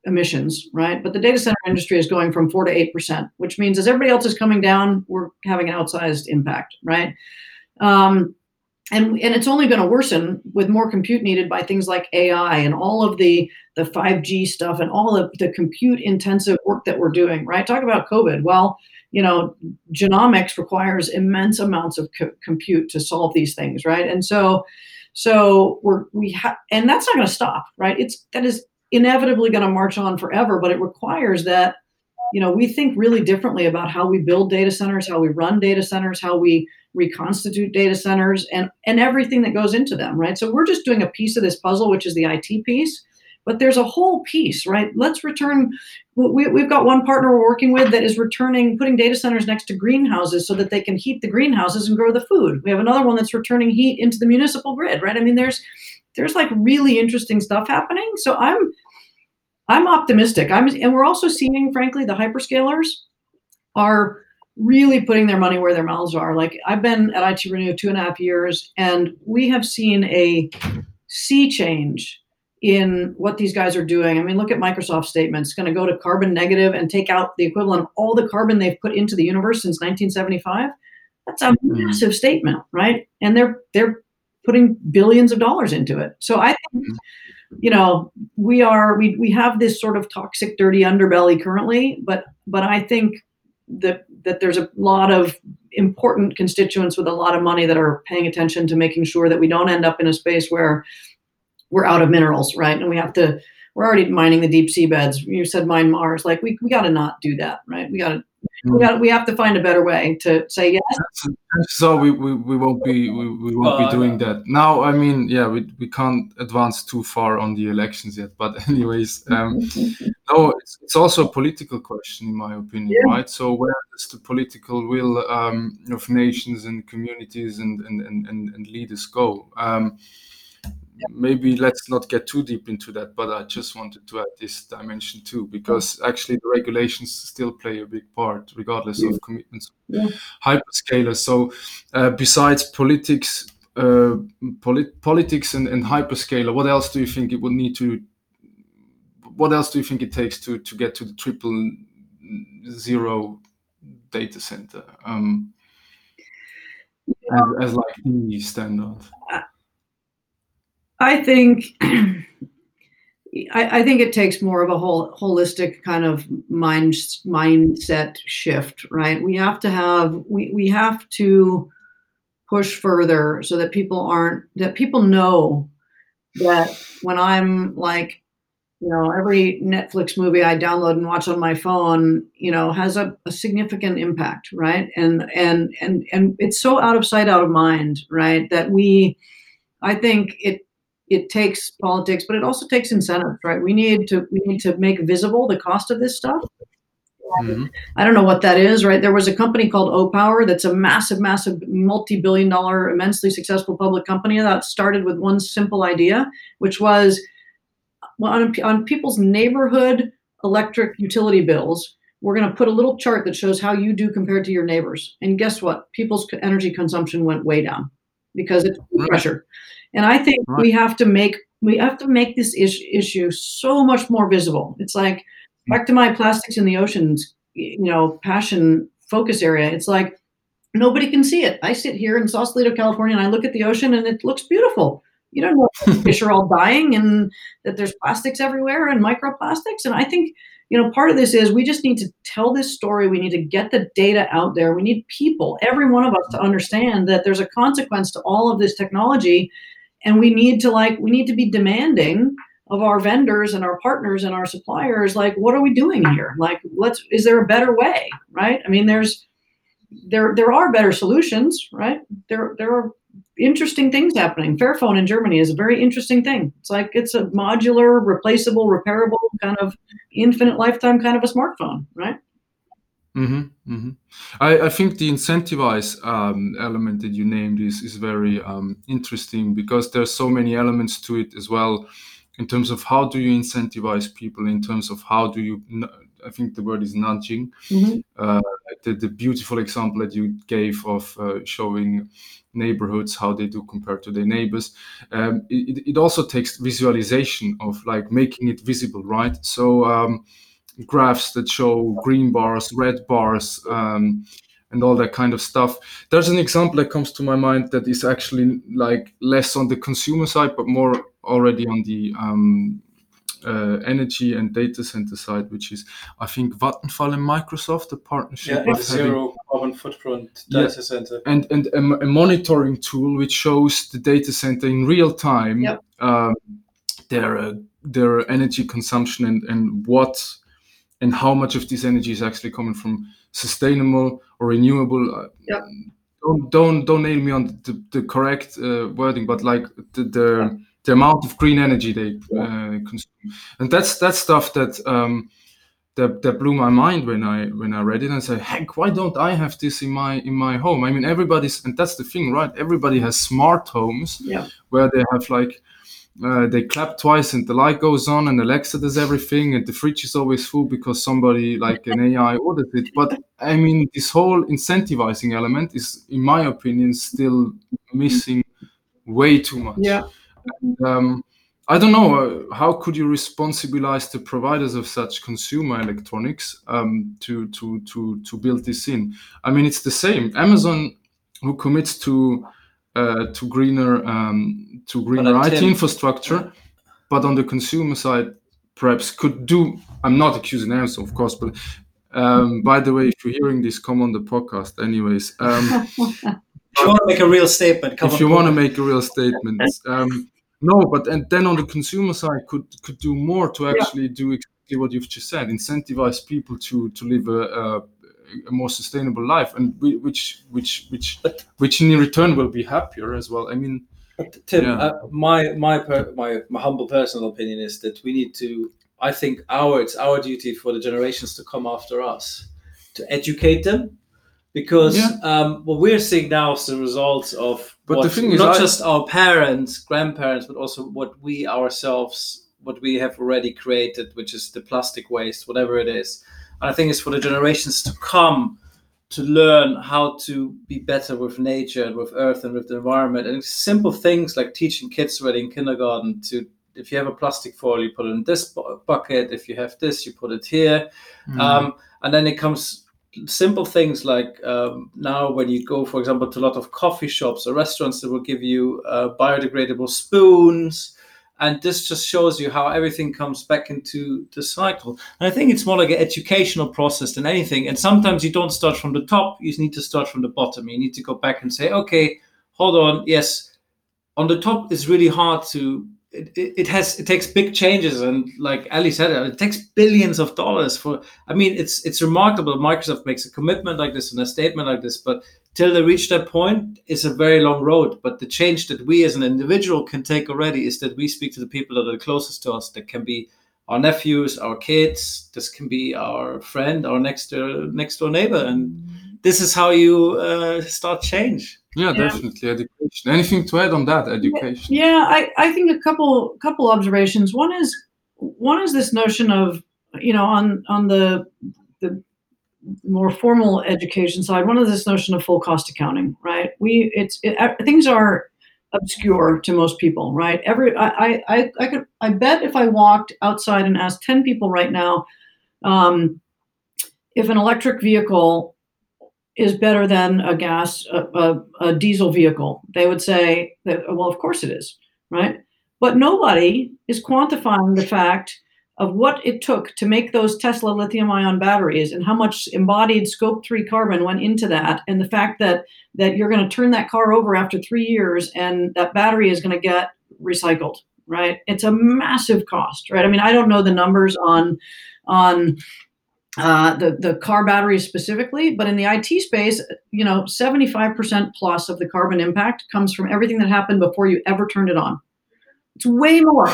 emissions, right? But the data center industry is going from four to eight percent, which means as everybody else is coming down, we're having an outsized impact, right? Um, and and it's only going to worsen with more compute needed by things like AI and all of the the 5G stuff and all of the compute intensive work that we're doing, right? Talk about COVID. Well, you know, genomics requires immense amounts of co- compute to solve these things, right? And so, so we're we have, and that's not going to stop, right? It's that is inevitably going to march on forever, but it requires that you know we think really differently about how we build data centers, how we run data centers, how we reconstitute data centers, and and everything that goes into them, right? So we're just doing a piece of this puzzle, which is the IT piece. But there's a whole piece, right? Let's return. We, we've got one partner we're working with that is returning, putting data centers next to greenhouses so that they can heat the greenhouses and grow the food. We have another one that's returning heat into the municipal grid, right? I mean, there's there's like really interesting stuff happening. So I'm I'm optimistic. I'm and we're also seeing, frankly, the hyperscalers are really putting their money where their mouths are. Like I've been at IT Renew two and a half years, and we have seen a sea change in what these guys are doing. I mean, look at Microsoft's statements. It's going to go to carbon negative and take out the equivalent of all the carbon they've put into the universe since 1975. That's a Mhm. massive statement, right? And they're they're putting billions of dollars into it. So I think, Mhm. you know, we are we we have this sort of toxic, dirty underbelly currently, but but I think that that there's a lot of important constituents with a lot of money that are paying attention to making sure that we don't end up in a space where we're out of minerals, right? And we have to we're already mining the deep sea beds. You said mine Mars. Like we, we got to not do that, right? We got to we Mm. got we have to find a better way to say yes. so we, we, we won't be we, we won't Well, be doing that now i mean yeah we, we can't advance too far on the elections yet but <laughs> anyways um <laughs> no it's, it's also a political question in my opinion Yeah. right so where does the political will um, of nations and communities and and, and, and, and leaders go um, maybe let's not get too deep into that but i just wanted to add this dimension too because actually the regulations still play a big part regardless of commitments. Yeah. hyperscalers so uh, besides politics uh, polit- politics and, and hyperscaler what else do you think it would need to what else do you think it takes to to get to the triple zero data center um, as, as like the standard I think I, I think it takes more of a whole holistic kind of mind mindset shift, right? We have to have we, we have to push further so that people aren't that people know that when I'm like, you know, every Netflix movie I download and watch on my phone, you know, has a, a significant impact, right? And and and and it's so out of sight, out of mind, right? That we I think it it takes politics, but it also takes incentives, right? We need to we need to make visible the cost of this stuff. Mhm. I don't know what that is, right? There was a company called Opower that's a massive, massive, multi-billion dollar, immensely successful public company that started with one simple idea, which was well, on, on people's neighborhood electric utility bills, we're going to put a little chart that shows how you do compared to your neighbors. And guess what? People's energy consumption went way down because it's pressure. And I think Right. we have to make we have to make this is- issue so much more visible. It's like mm. back to my plastics in the oceans, you know, passion focus area. It's like nobody can see it. I sit here in Sausalito, California, and I look at the ocean, and it looks beautiful. You don't know <laughs> fish are all dying and that there's plastics everywhere and microplastics. And I think you know part of this is we just need to tell this story. We need to get the data out there. We need people, every one of us, to understand that there's a consequence to all of this technology, and we need to like we need to be demanding of our vendors and our partners and our suppliers like what are we doing here? Like let's is there a better way right? I mean there's there there are better solutions right? There there are interesting things happening. Fairphone in germany is a very interesting thing. It's like it's a modular replaceable repairable kind of infinite lifetime kind of a smartphone right hmm hmm I, I think the incentivize um, element that you named is is very um, interesting because there's so many elements to it as well, in terms of how do you incentivize people, in terms of how do you, I think the word is nudging. Mhm. Uh, the, the beautiful example that you gave of uh, showing neighborhoods how they do compared to their neighbors. Um, it, it- it also takes visualization of like making it visible, right? So. Graphs that show green bars, red bars, um, and all that kind of stuff. There's an example that comes to my mind that is actually like less on the consumer side, but more already on the um, uh, energy and data center side, which is I think Vattenfall and Microsoft, the partnership Yeah, of having zero carbon footprint Yeah. data center. and and a, a monitoring tool which shows the data center in real time Yep. um, their uh, their energy consumption and and what and how much of this energy is actually coming from sustainable or renewable. uh. Don't don't don't nail me on the, the correct uh, wording, but like the the, the amount of green energy they uh, consume, and that's that's stuff that. Um, that, that blew my mind when I when I read it and said, heck, why don't I have this in my in my home? I mean, everybody's and that's the thing, right? Everybody has smart homes yeah where they have like uh, they clap twice and the light goes on and Alexa does everything and the fridge is always full because somebody like an AI <laughs> ordered it. But I mean, this whole incentivizing element is, in my opinion, still missing way too much. Yeah. And, um, I don't know. Uh, how could you responsibilize the providers of such consumer electronics um, to to to to build this in? I mean, it's the same. Amazon, who commits to uh, to greener um, to greener But, IT Tim- infrastructure, but on the consumer side, perhaps could do. I'm not accusing Amazon, of course, but um, by the way, if you're hearing this, come on the podcast. Anyways, um, <laughs> If you want to make a real statement, come if on you want to make a real statement, um, no. But and then on the consumer side, could could do more to actually do exactly what you've just said, incentivize people to to live a, a, a more sustainable life, and whi- which which which But- which in return will be happier as well. I mean, Tim, Yeah. uh, my my per, my my humble personal opinion is that we need to. I think our it's our duty for the generations to come after us to educate them, because Yeah. um, what we're seeing now is the results of But what, the thing is, not I- just our parents, grandparents, but also what we ourselves what we have already created, which is the plastic waste, whatever it is. And I think it's for the generations to come to learn how to be better with nature and with earth and with the environment. And it's simple things like teaching kids already in kindergarten to if you have a plastic foil you put it in this bu- bucket. If you have this you put it here. Mm. um, and then it comes simple things like um, now when you go for example to a lot of coffee shops or restaurants that will give you uh, biodegradable spoons and this just shows you how everything comes back into the cycle. And i think it's more like an educational process than anything. And sometimes you don't start from the top you need to start from the bottom. You need to go back and say okay hold on yes on the top it's really hard to it, it, it has it takes big changes. And like ali said it takes billions of dollars for i mean it's it's remarkable. Microsoft makes a commitment like this and a statement like this but till they reach that point is a very long road but the change that we as an individual can take already is that we speak to the people that are the closest to us that can be our nephews our kids this can be our friend our next door next door neighbor and this is how you uh, start change yeah, Yeah. definitely education. Anything to add on that? Education. Yeah, I, I think a couple couple observations. One is one is this notion of you know on on the the more formal education side. One is this notion of full cost accounting, right? We it's it, things are obscure to most people, right? Every I I I, I could I bet if I walked outside and asked ten people right now, um, if an electric vehicle is better than a gas a, a, a diesel vehicle they would say that well of course it is right but nobody is quantifying the fact of what it took to make those tesla lithium ion batteries and how much embodied scope 3 carbon went into that and the fact that that you're going to turn that car over after 3 years and that battery is going to get recycled right? It's a massive cost right? I mean i don't know the numbers on on uh, the the car batteries specifically, but in the IT space, you know, 75% plus of the carbon impact comes from everything that happened before you ever turned it on. It's way more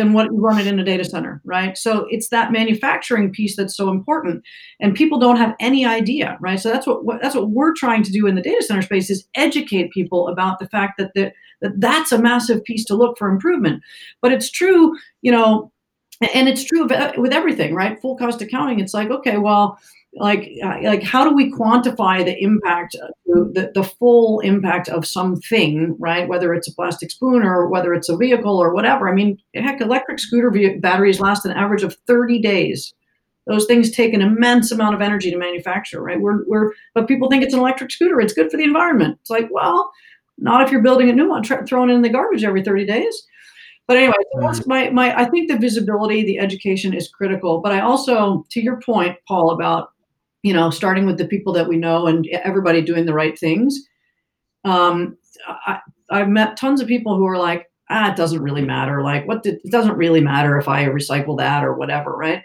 than what you run it in a data center, right? So it's that manufacturing piece that's so important, and people don't have any idea, right? So that's what, what that's what we're trying to do in the data center space is educate people about the fact that the, that that's a massive piece to look for improvement. But it's true, you know, and it's true with everything right full cost accounting it's like okay well like like how do we quantify the impact the, the full impact of something right? Whether it's a plastic spoon or whether it's a vehicle or whatever. I mean heck electric scooter batteries last an average of 30 days. Those things take an immense amount of energy to manufacture right? We're, we're but people think it's an electric scooter. It's good for the environment. It's like well not if you're building a new one tra- throwing it in the garbage every 30 days. But anyway, so that's mm-hmm. my, my I think the visibility, the education is critical. But I also, to your point, Paul, about you know starting with the people that we know and everybody doing the right things. Um, I, I've met tons of people who are like, ah, it doesn't really matter. Like, what? Did, it doesn't really matter if I recycle that or whatever, right?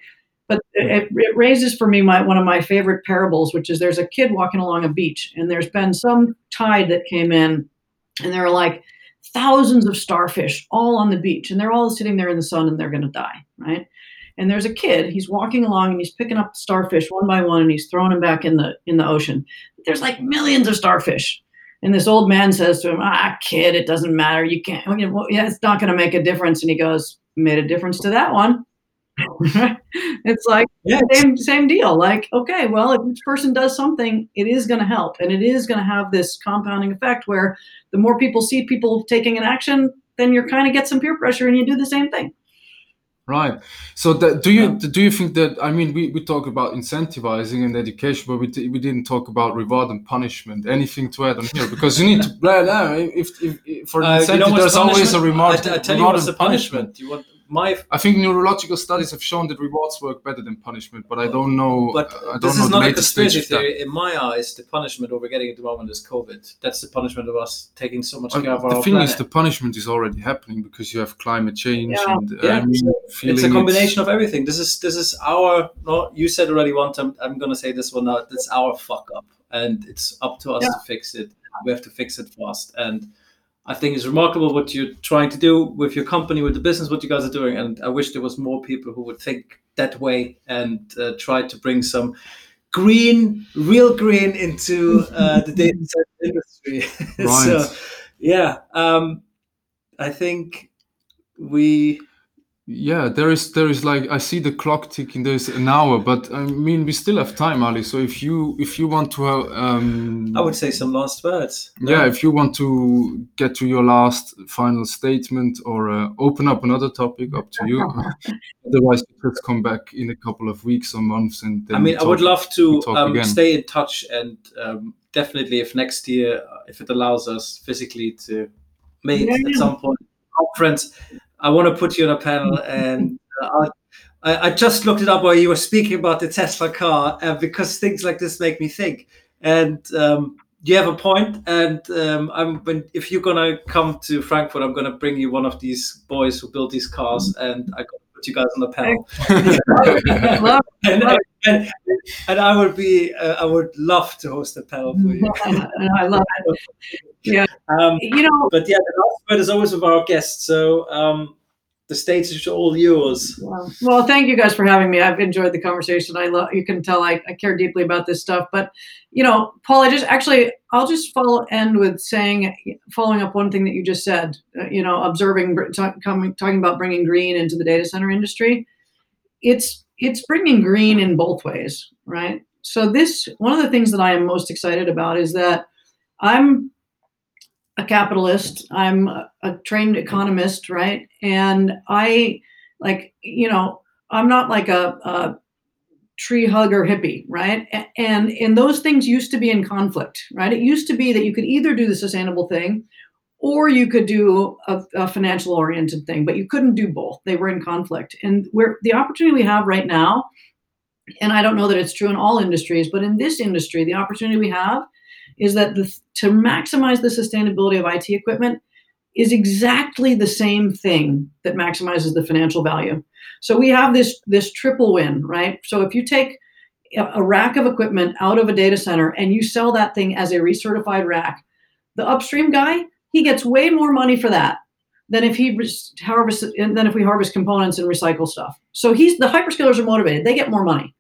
But it, it raises for me my one of my favorite parables, which is there's a kid walking along a beach, and there's been some tide that came in, and there are like thousands of starfish all on the beach and they're all sitting there in the sun and they're going to die right and there's a kid he's walking along and he's picking up starfish one by one and he's throwing them back in the in the ocean there's like millions of starfish And this old man says to him, "Ah, kid, it doesn't matter. You can't. Well, yeah, it's not going to make a difference." And he goes, "Made a difference to that one." <laughs> it's like yeah. same same deal. Like, okay, well, if each person does something, it is going to help, and it is going to have this compounding effect where the more people see people taking an action, then you're kind of get some peer pressure, and you do the same thing. Right. So that, do you do you think that I mean we, we talk about incentivizing and education, but we, we didn't talk about reward and punishment. Anything to add on here? Because you need to <laughs> plan. If, if, if for uh, incentive, you know there's always a reward. I, I tell you what's the punishment. punishment. You want my I think neurological studies have shown that rewards work better than punishment, but I don't know. But I don't this know is not a conspiracy theory. In my eyes, the punishment over getting at the moment is COVID. That's the punishment of us taking so much care uh, of our The thing planet. is, the punishment is already happening because you have climate change yeah. and yeah. I mean, it's a combination of everything. This is this is our. No, you said already one time. I'm gonna say this one now. It's our fuck up, and it's up to us yeah. to fix it. We have to fix it fast and I think it's remarkable what you're trying to do with your company, with the business, what you guys are doing. And I wish there was more people who would think that way and uh, try to bring some green, real green into uh, the <laughs> data center industry. <laughs> Right. so, yeah, um, I think we yeah there is there is like i see the clock ticking there's an hour but i mean we still have time ali so if you if you want to um i would say some last words. Yeah if you want to get to your last final statement or uh, open up another topic up to you. <laughs> Otherwise let's come back in a couple of weeks or months and i mean talk, i would love to um, stay in touch and um, definitely if next year if it allows us physically to meet yeah. at some point conference I want to put you on a panel, and uh, I, I, just looked it up while you were speaking about the Tesla car, uh, because things like this make me think. And um, you have a point, and um, I'm when if you're gonna come to Frankfurt, I'm gonna bring you one of these boys who build these cars, and I got put you guys on the panel. <laughs> and, and, and, I would be, uh, I would love to host a panel for you. <laughs> I love it. <laughs> Yeah. Um, you know, but yeah, the last word is always with our guests. So um, the stage is all yours. Well, well, thank you guys for having me. I've enjoyed the conversation. I love. You can tell I, I care deeply about this stuff. But you know, Paul, I just actually I'll just follow end with saying, following up one thing that you just said. Uh, you know, observing, talk, coming, talking about bringing green into the data center industry. It's it's bringing green in both ways, right? So this one of the things that I am most excited about is that I'm a capitalist. I'm a, a trained economist, right? And I like, you know, I'm not like a, a tree hugger hippie, right? And and those things used to be in conflict, right? It used to be that you could either do the sustainable thing or you could do a, a, financial oriented thing, but you couldn't do both. They were in conflict. And where the opportunity we have right now, and I don't know that it's true in all industries, but in this industry, the opportunity we have is that the, to maximize the sustainability of IT equipment is exactly the same thing that maximizes the financial value. So we have this this triple win, right? So if you take a rack of equipment out of a data center and you sell that thing as a recertified rack, the upstream guy he gets way more money for that than if he harvest than if we harvest components and recycle stuff. So he's the hyperscalers are motivated; they get more money.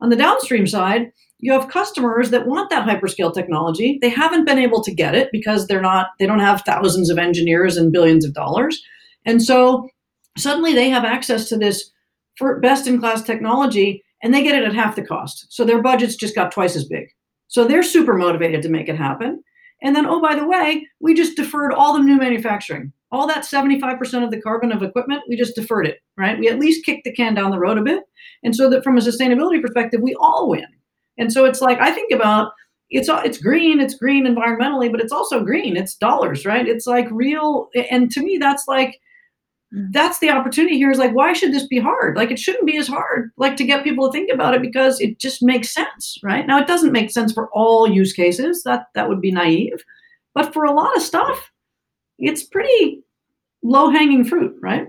On the downstream side, you have customers that want that hyperscale technology. They haven't been able to get it because they're not, they don't have thousands of engineers and billions of dollars. And so suddenly they have access to this best in class technology and they get it at half the cost. So their budgets just got twice as big. So they're super motivated to make it happen. And then, oh, by the way, we just deferred all the new manufacturing. All that 75% of the carbon of equipment, we just deferred it, right? We at least kicked the can down the road a bit. And so that from a sustainability perspective, we all win. And so it's like I think about it's it's green, it's green environmentally, but it's also green. It's dollars, right? It's like real, and to me, that's like that's the opportunity here. Is like why should this be hard? Like it shouldn't be as hard. Like to get people to think about it because it just makes sense, right? Now it doesn't make sense for all use cases. That that would be naive, but for a lot of stuff, it's pretty low hanging fruit, right?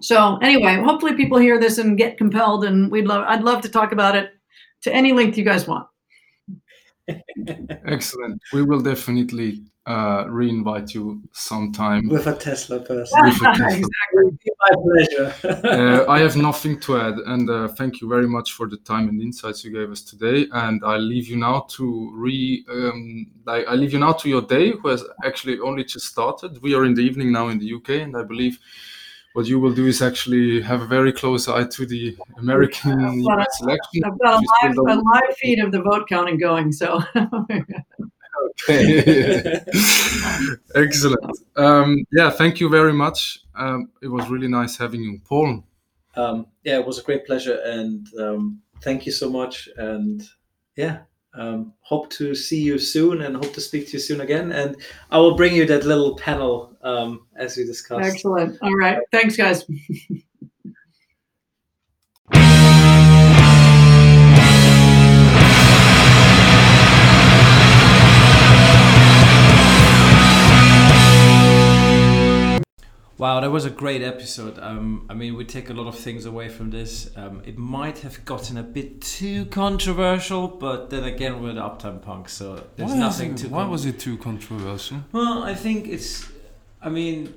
So anyway, hopefully people hear this and get compelled, and we'd love I'd love to talk about it to any length you guys want. Excellent. We will definitely uh, re-invite you sometime. with a Tesla person. With a Tesla. <laughs> exactly. My pleasure. uh, I have nothing to add, and uh, thank you very much for the time and insights you gave us today. And I leave you now to re, um, I, I leave you now to your day, who has actually only just started. We are in the evening now in the UK, and I believe what you will do is actually have a very close eye to the American I've got a- <laughs> US election. I've got a live, a live feed of the vote counting going. So Okay. <laughs> Excellent. Um, yeah, thank you very much. Um, it was really nice having you, Paul. um, yeah, it was a great pleasure, and um, thank you so much. And yeah, um, hope to see you soon, and hope to speak to you soon again. And I will bring you that little panel um, as we discussed. excellent. All right. Thanks, guys. <laughs> Wow, that was a great episode. Um, I mean, we take a lot of things away from this. Um, it might have gotten a bit too controversial, but then again, we're the Uptime Punk, so there's Why, nothing to. why con- was it too controversial? Well, I think it's. I mean,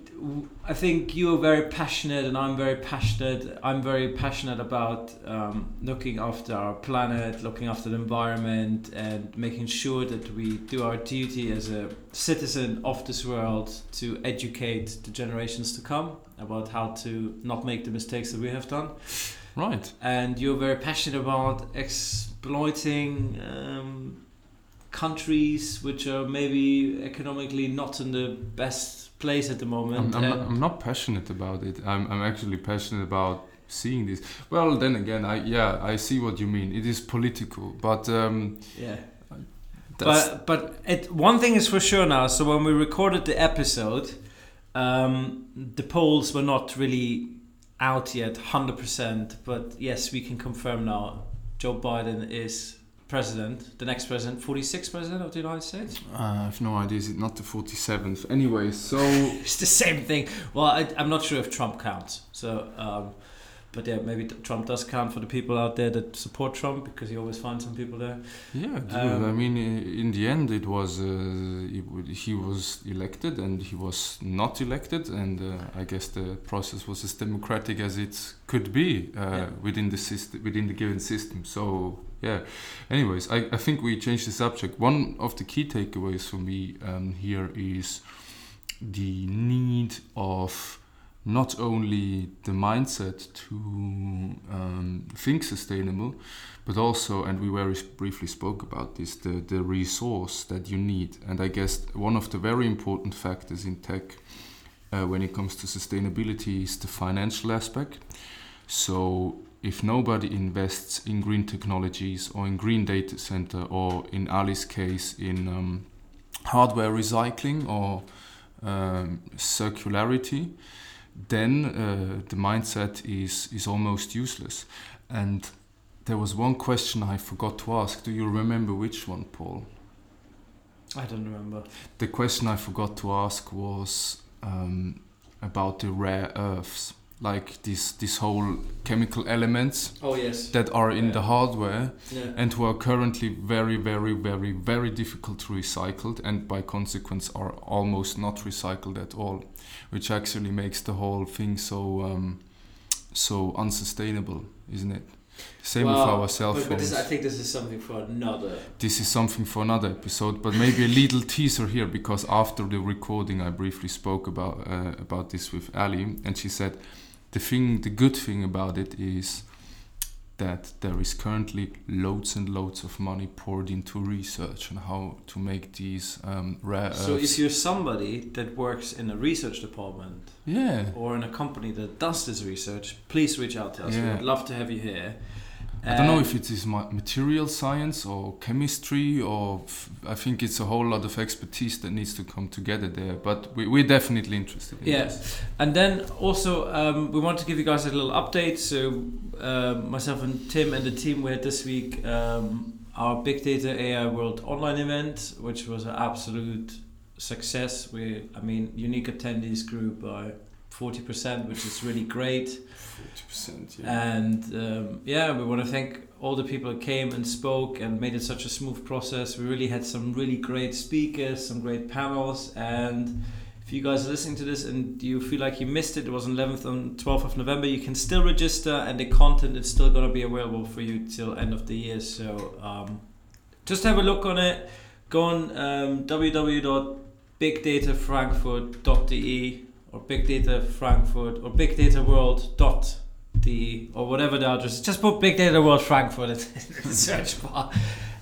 I think you are very passionate, and I'm very passionate. I'm very passionate about um, looking after our planet, looking after the environment, and making sure that we do our duty as a citizen of this world to educate the generations to come about how to not make the mistakes that we have done Right. and you're very passionate about exploiting um, countries which are maybe economically not in the best place at the I'm, moment. I'm, not, I'm not passionate about it. I'm, I'm actually passionate about seeing this. Well, then again, I yeah, I see what you mean. It is political, but um, yeah. But but it, one thing is for sure now. So when we recorded the episode, um, the polls were not really out yet, hundred percent. But yes, we can confirm now. Joe Biden is president, the next president, forty sixth president of the United States. uh, I have no idea. Is it not the 47th? Anyway, so <laughs> It's the same thing. Well, I, I'm not sure if Trump counts. So, um, but yeah, maybe Trump does count for the people out there that support Trump because you always find some people there. Yeah, dude, Um, I mean, in the end, it was uh, he, he was elected and he was not elected, and uh, I guess the process was as democratic as it could be uh, Yeah. within the system, within the given system. So yeah. Anyways, I, I think we changed the subject. One of the key takeaways for me um, here is the need of not only the mindset to um, think sustainable, but also, and we very briefly spoke about this, the, the resource that you need. And I guess one of the very important factors in tech uh, when it comes to sustainability is the financial aspect. So if nobody invests in green technologies or in green data center or in Ali's case in um, hardware recycling or um, circularity, then uh, the mindset is is almost useless. And there was one question I forgot to ask. Do you remember which one, Paul? I don't remember. The question I forgot to ask was um, about the rare earths, like this this whole chemical elements Oh yes. that are in Yeah. the hardware Yeah. and who are currently very, very, very, very difficult to recycle and by consequence are almost not recycled at all, which actually makes the whole thing so um, so unsustainable, isn't it? Same with our cell but, phones. but this, I think this is something for another. this is something for another episode, but maybe a little teaser here because after the recording, I briefly spoke about uh, about this with Ali, and she said the thing, the good thing about it is that there is currently loads and loads of money poured into research on how to make these um, rare So earths. if you're somebody that works in a research department yeah, or in a company that does this research, please reach out to us. Yeah. We'd love to have you here. I don't know if it is material science or chemistry or f- I think it's a whole lot of expertise that needs to come together there. But we, we're definitely interested in Yeah. this. And then also, um, we want to give you guys a little update. So, uh, myself and Tim and the team we had this week um, our Big Data AI World online event, which was an absolute success. We, I mean, unique attendees grew by forty percent, which is really great. Forty percent. Yeah. And um, yeah, we want to thank all the people that came and spoke and made it such a smooth process. We really had some really great speakers, some great panels, and if you guys are listening to this and you feel like you missed it, it was on 11th and 12th of November, you can still register and the content is still going to be available for you till end of the year. So um, just have a look on it. Go on um, www.bigdatafrankfurt.de or bigdatafrankfurt or bigdataworld.de or whatever the address is. Just put Big Data World Frankfurt in <laughs> the search bar.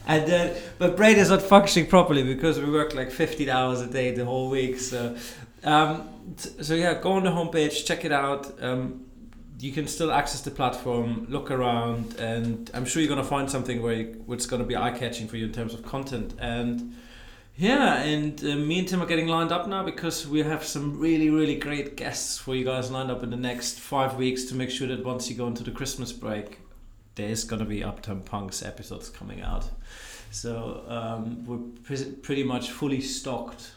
And then, but brain is not functioning properly because we work like 15 hours a day the whole week. So, um, so yeah, go on the homepage, check it out. Um, you can still access the platform, look around, and I'm sure you're gonna find something where you, what's gonna be eye catching for you in terms of content. And yeah, and uh, me and Tim are getting lined up now because we have some really, really great guests for you guys lined up in the next five weeks to make sure that once you go into the Christmas break, there's gonna be Uptime Punks episodes coming out. So um, we're pre- pretty much fully stocked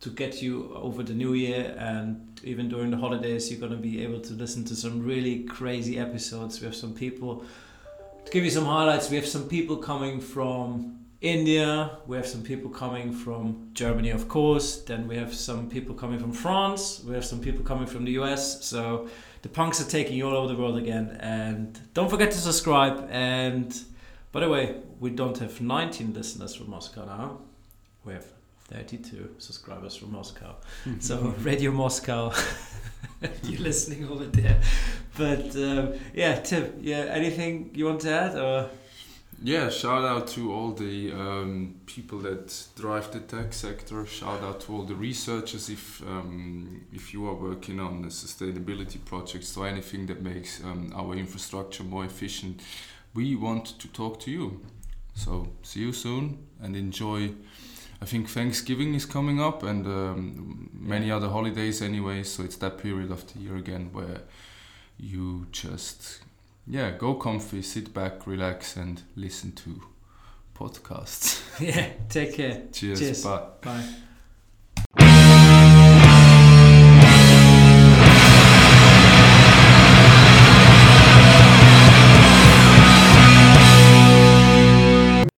to get you over the new year and even during the holidays you're going to be able to listen to some really crazy episodes we have some people to give you some highlights we have some people coming from india we have some people coming from germany of course. Then we have some people coming from france. We have some people coming from the us so the punks are taking you all over the world again. And don't forget to subscribe. And by the way we don't have 19 listeners from moscow now. We have 32 subscribers from Moscow. <laughs> so Radio Moscow, <laughs> you're listening over there. But um, yeah, Tim, yeah, anything you want to add or? Yeah, shout out to all the um, people that drive the tech sector. Shout out to all the researchers. If um, if you are working on the sustainability projects or anything that makes um, our infrastructure more efficient, we want to talk to you. So see you soon and enjoy. I think Thanksgiving is coming up and um, many other holidays anyway. So it's that period of the year again where you just yeah go comfy, sit back, relax, and listen to podcasts. <laughs> yeah, take care. Cheers. Cheers. Bye. Bye.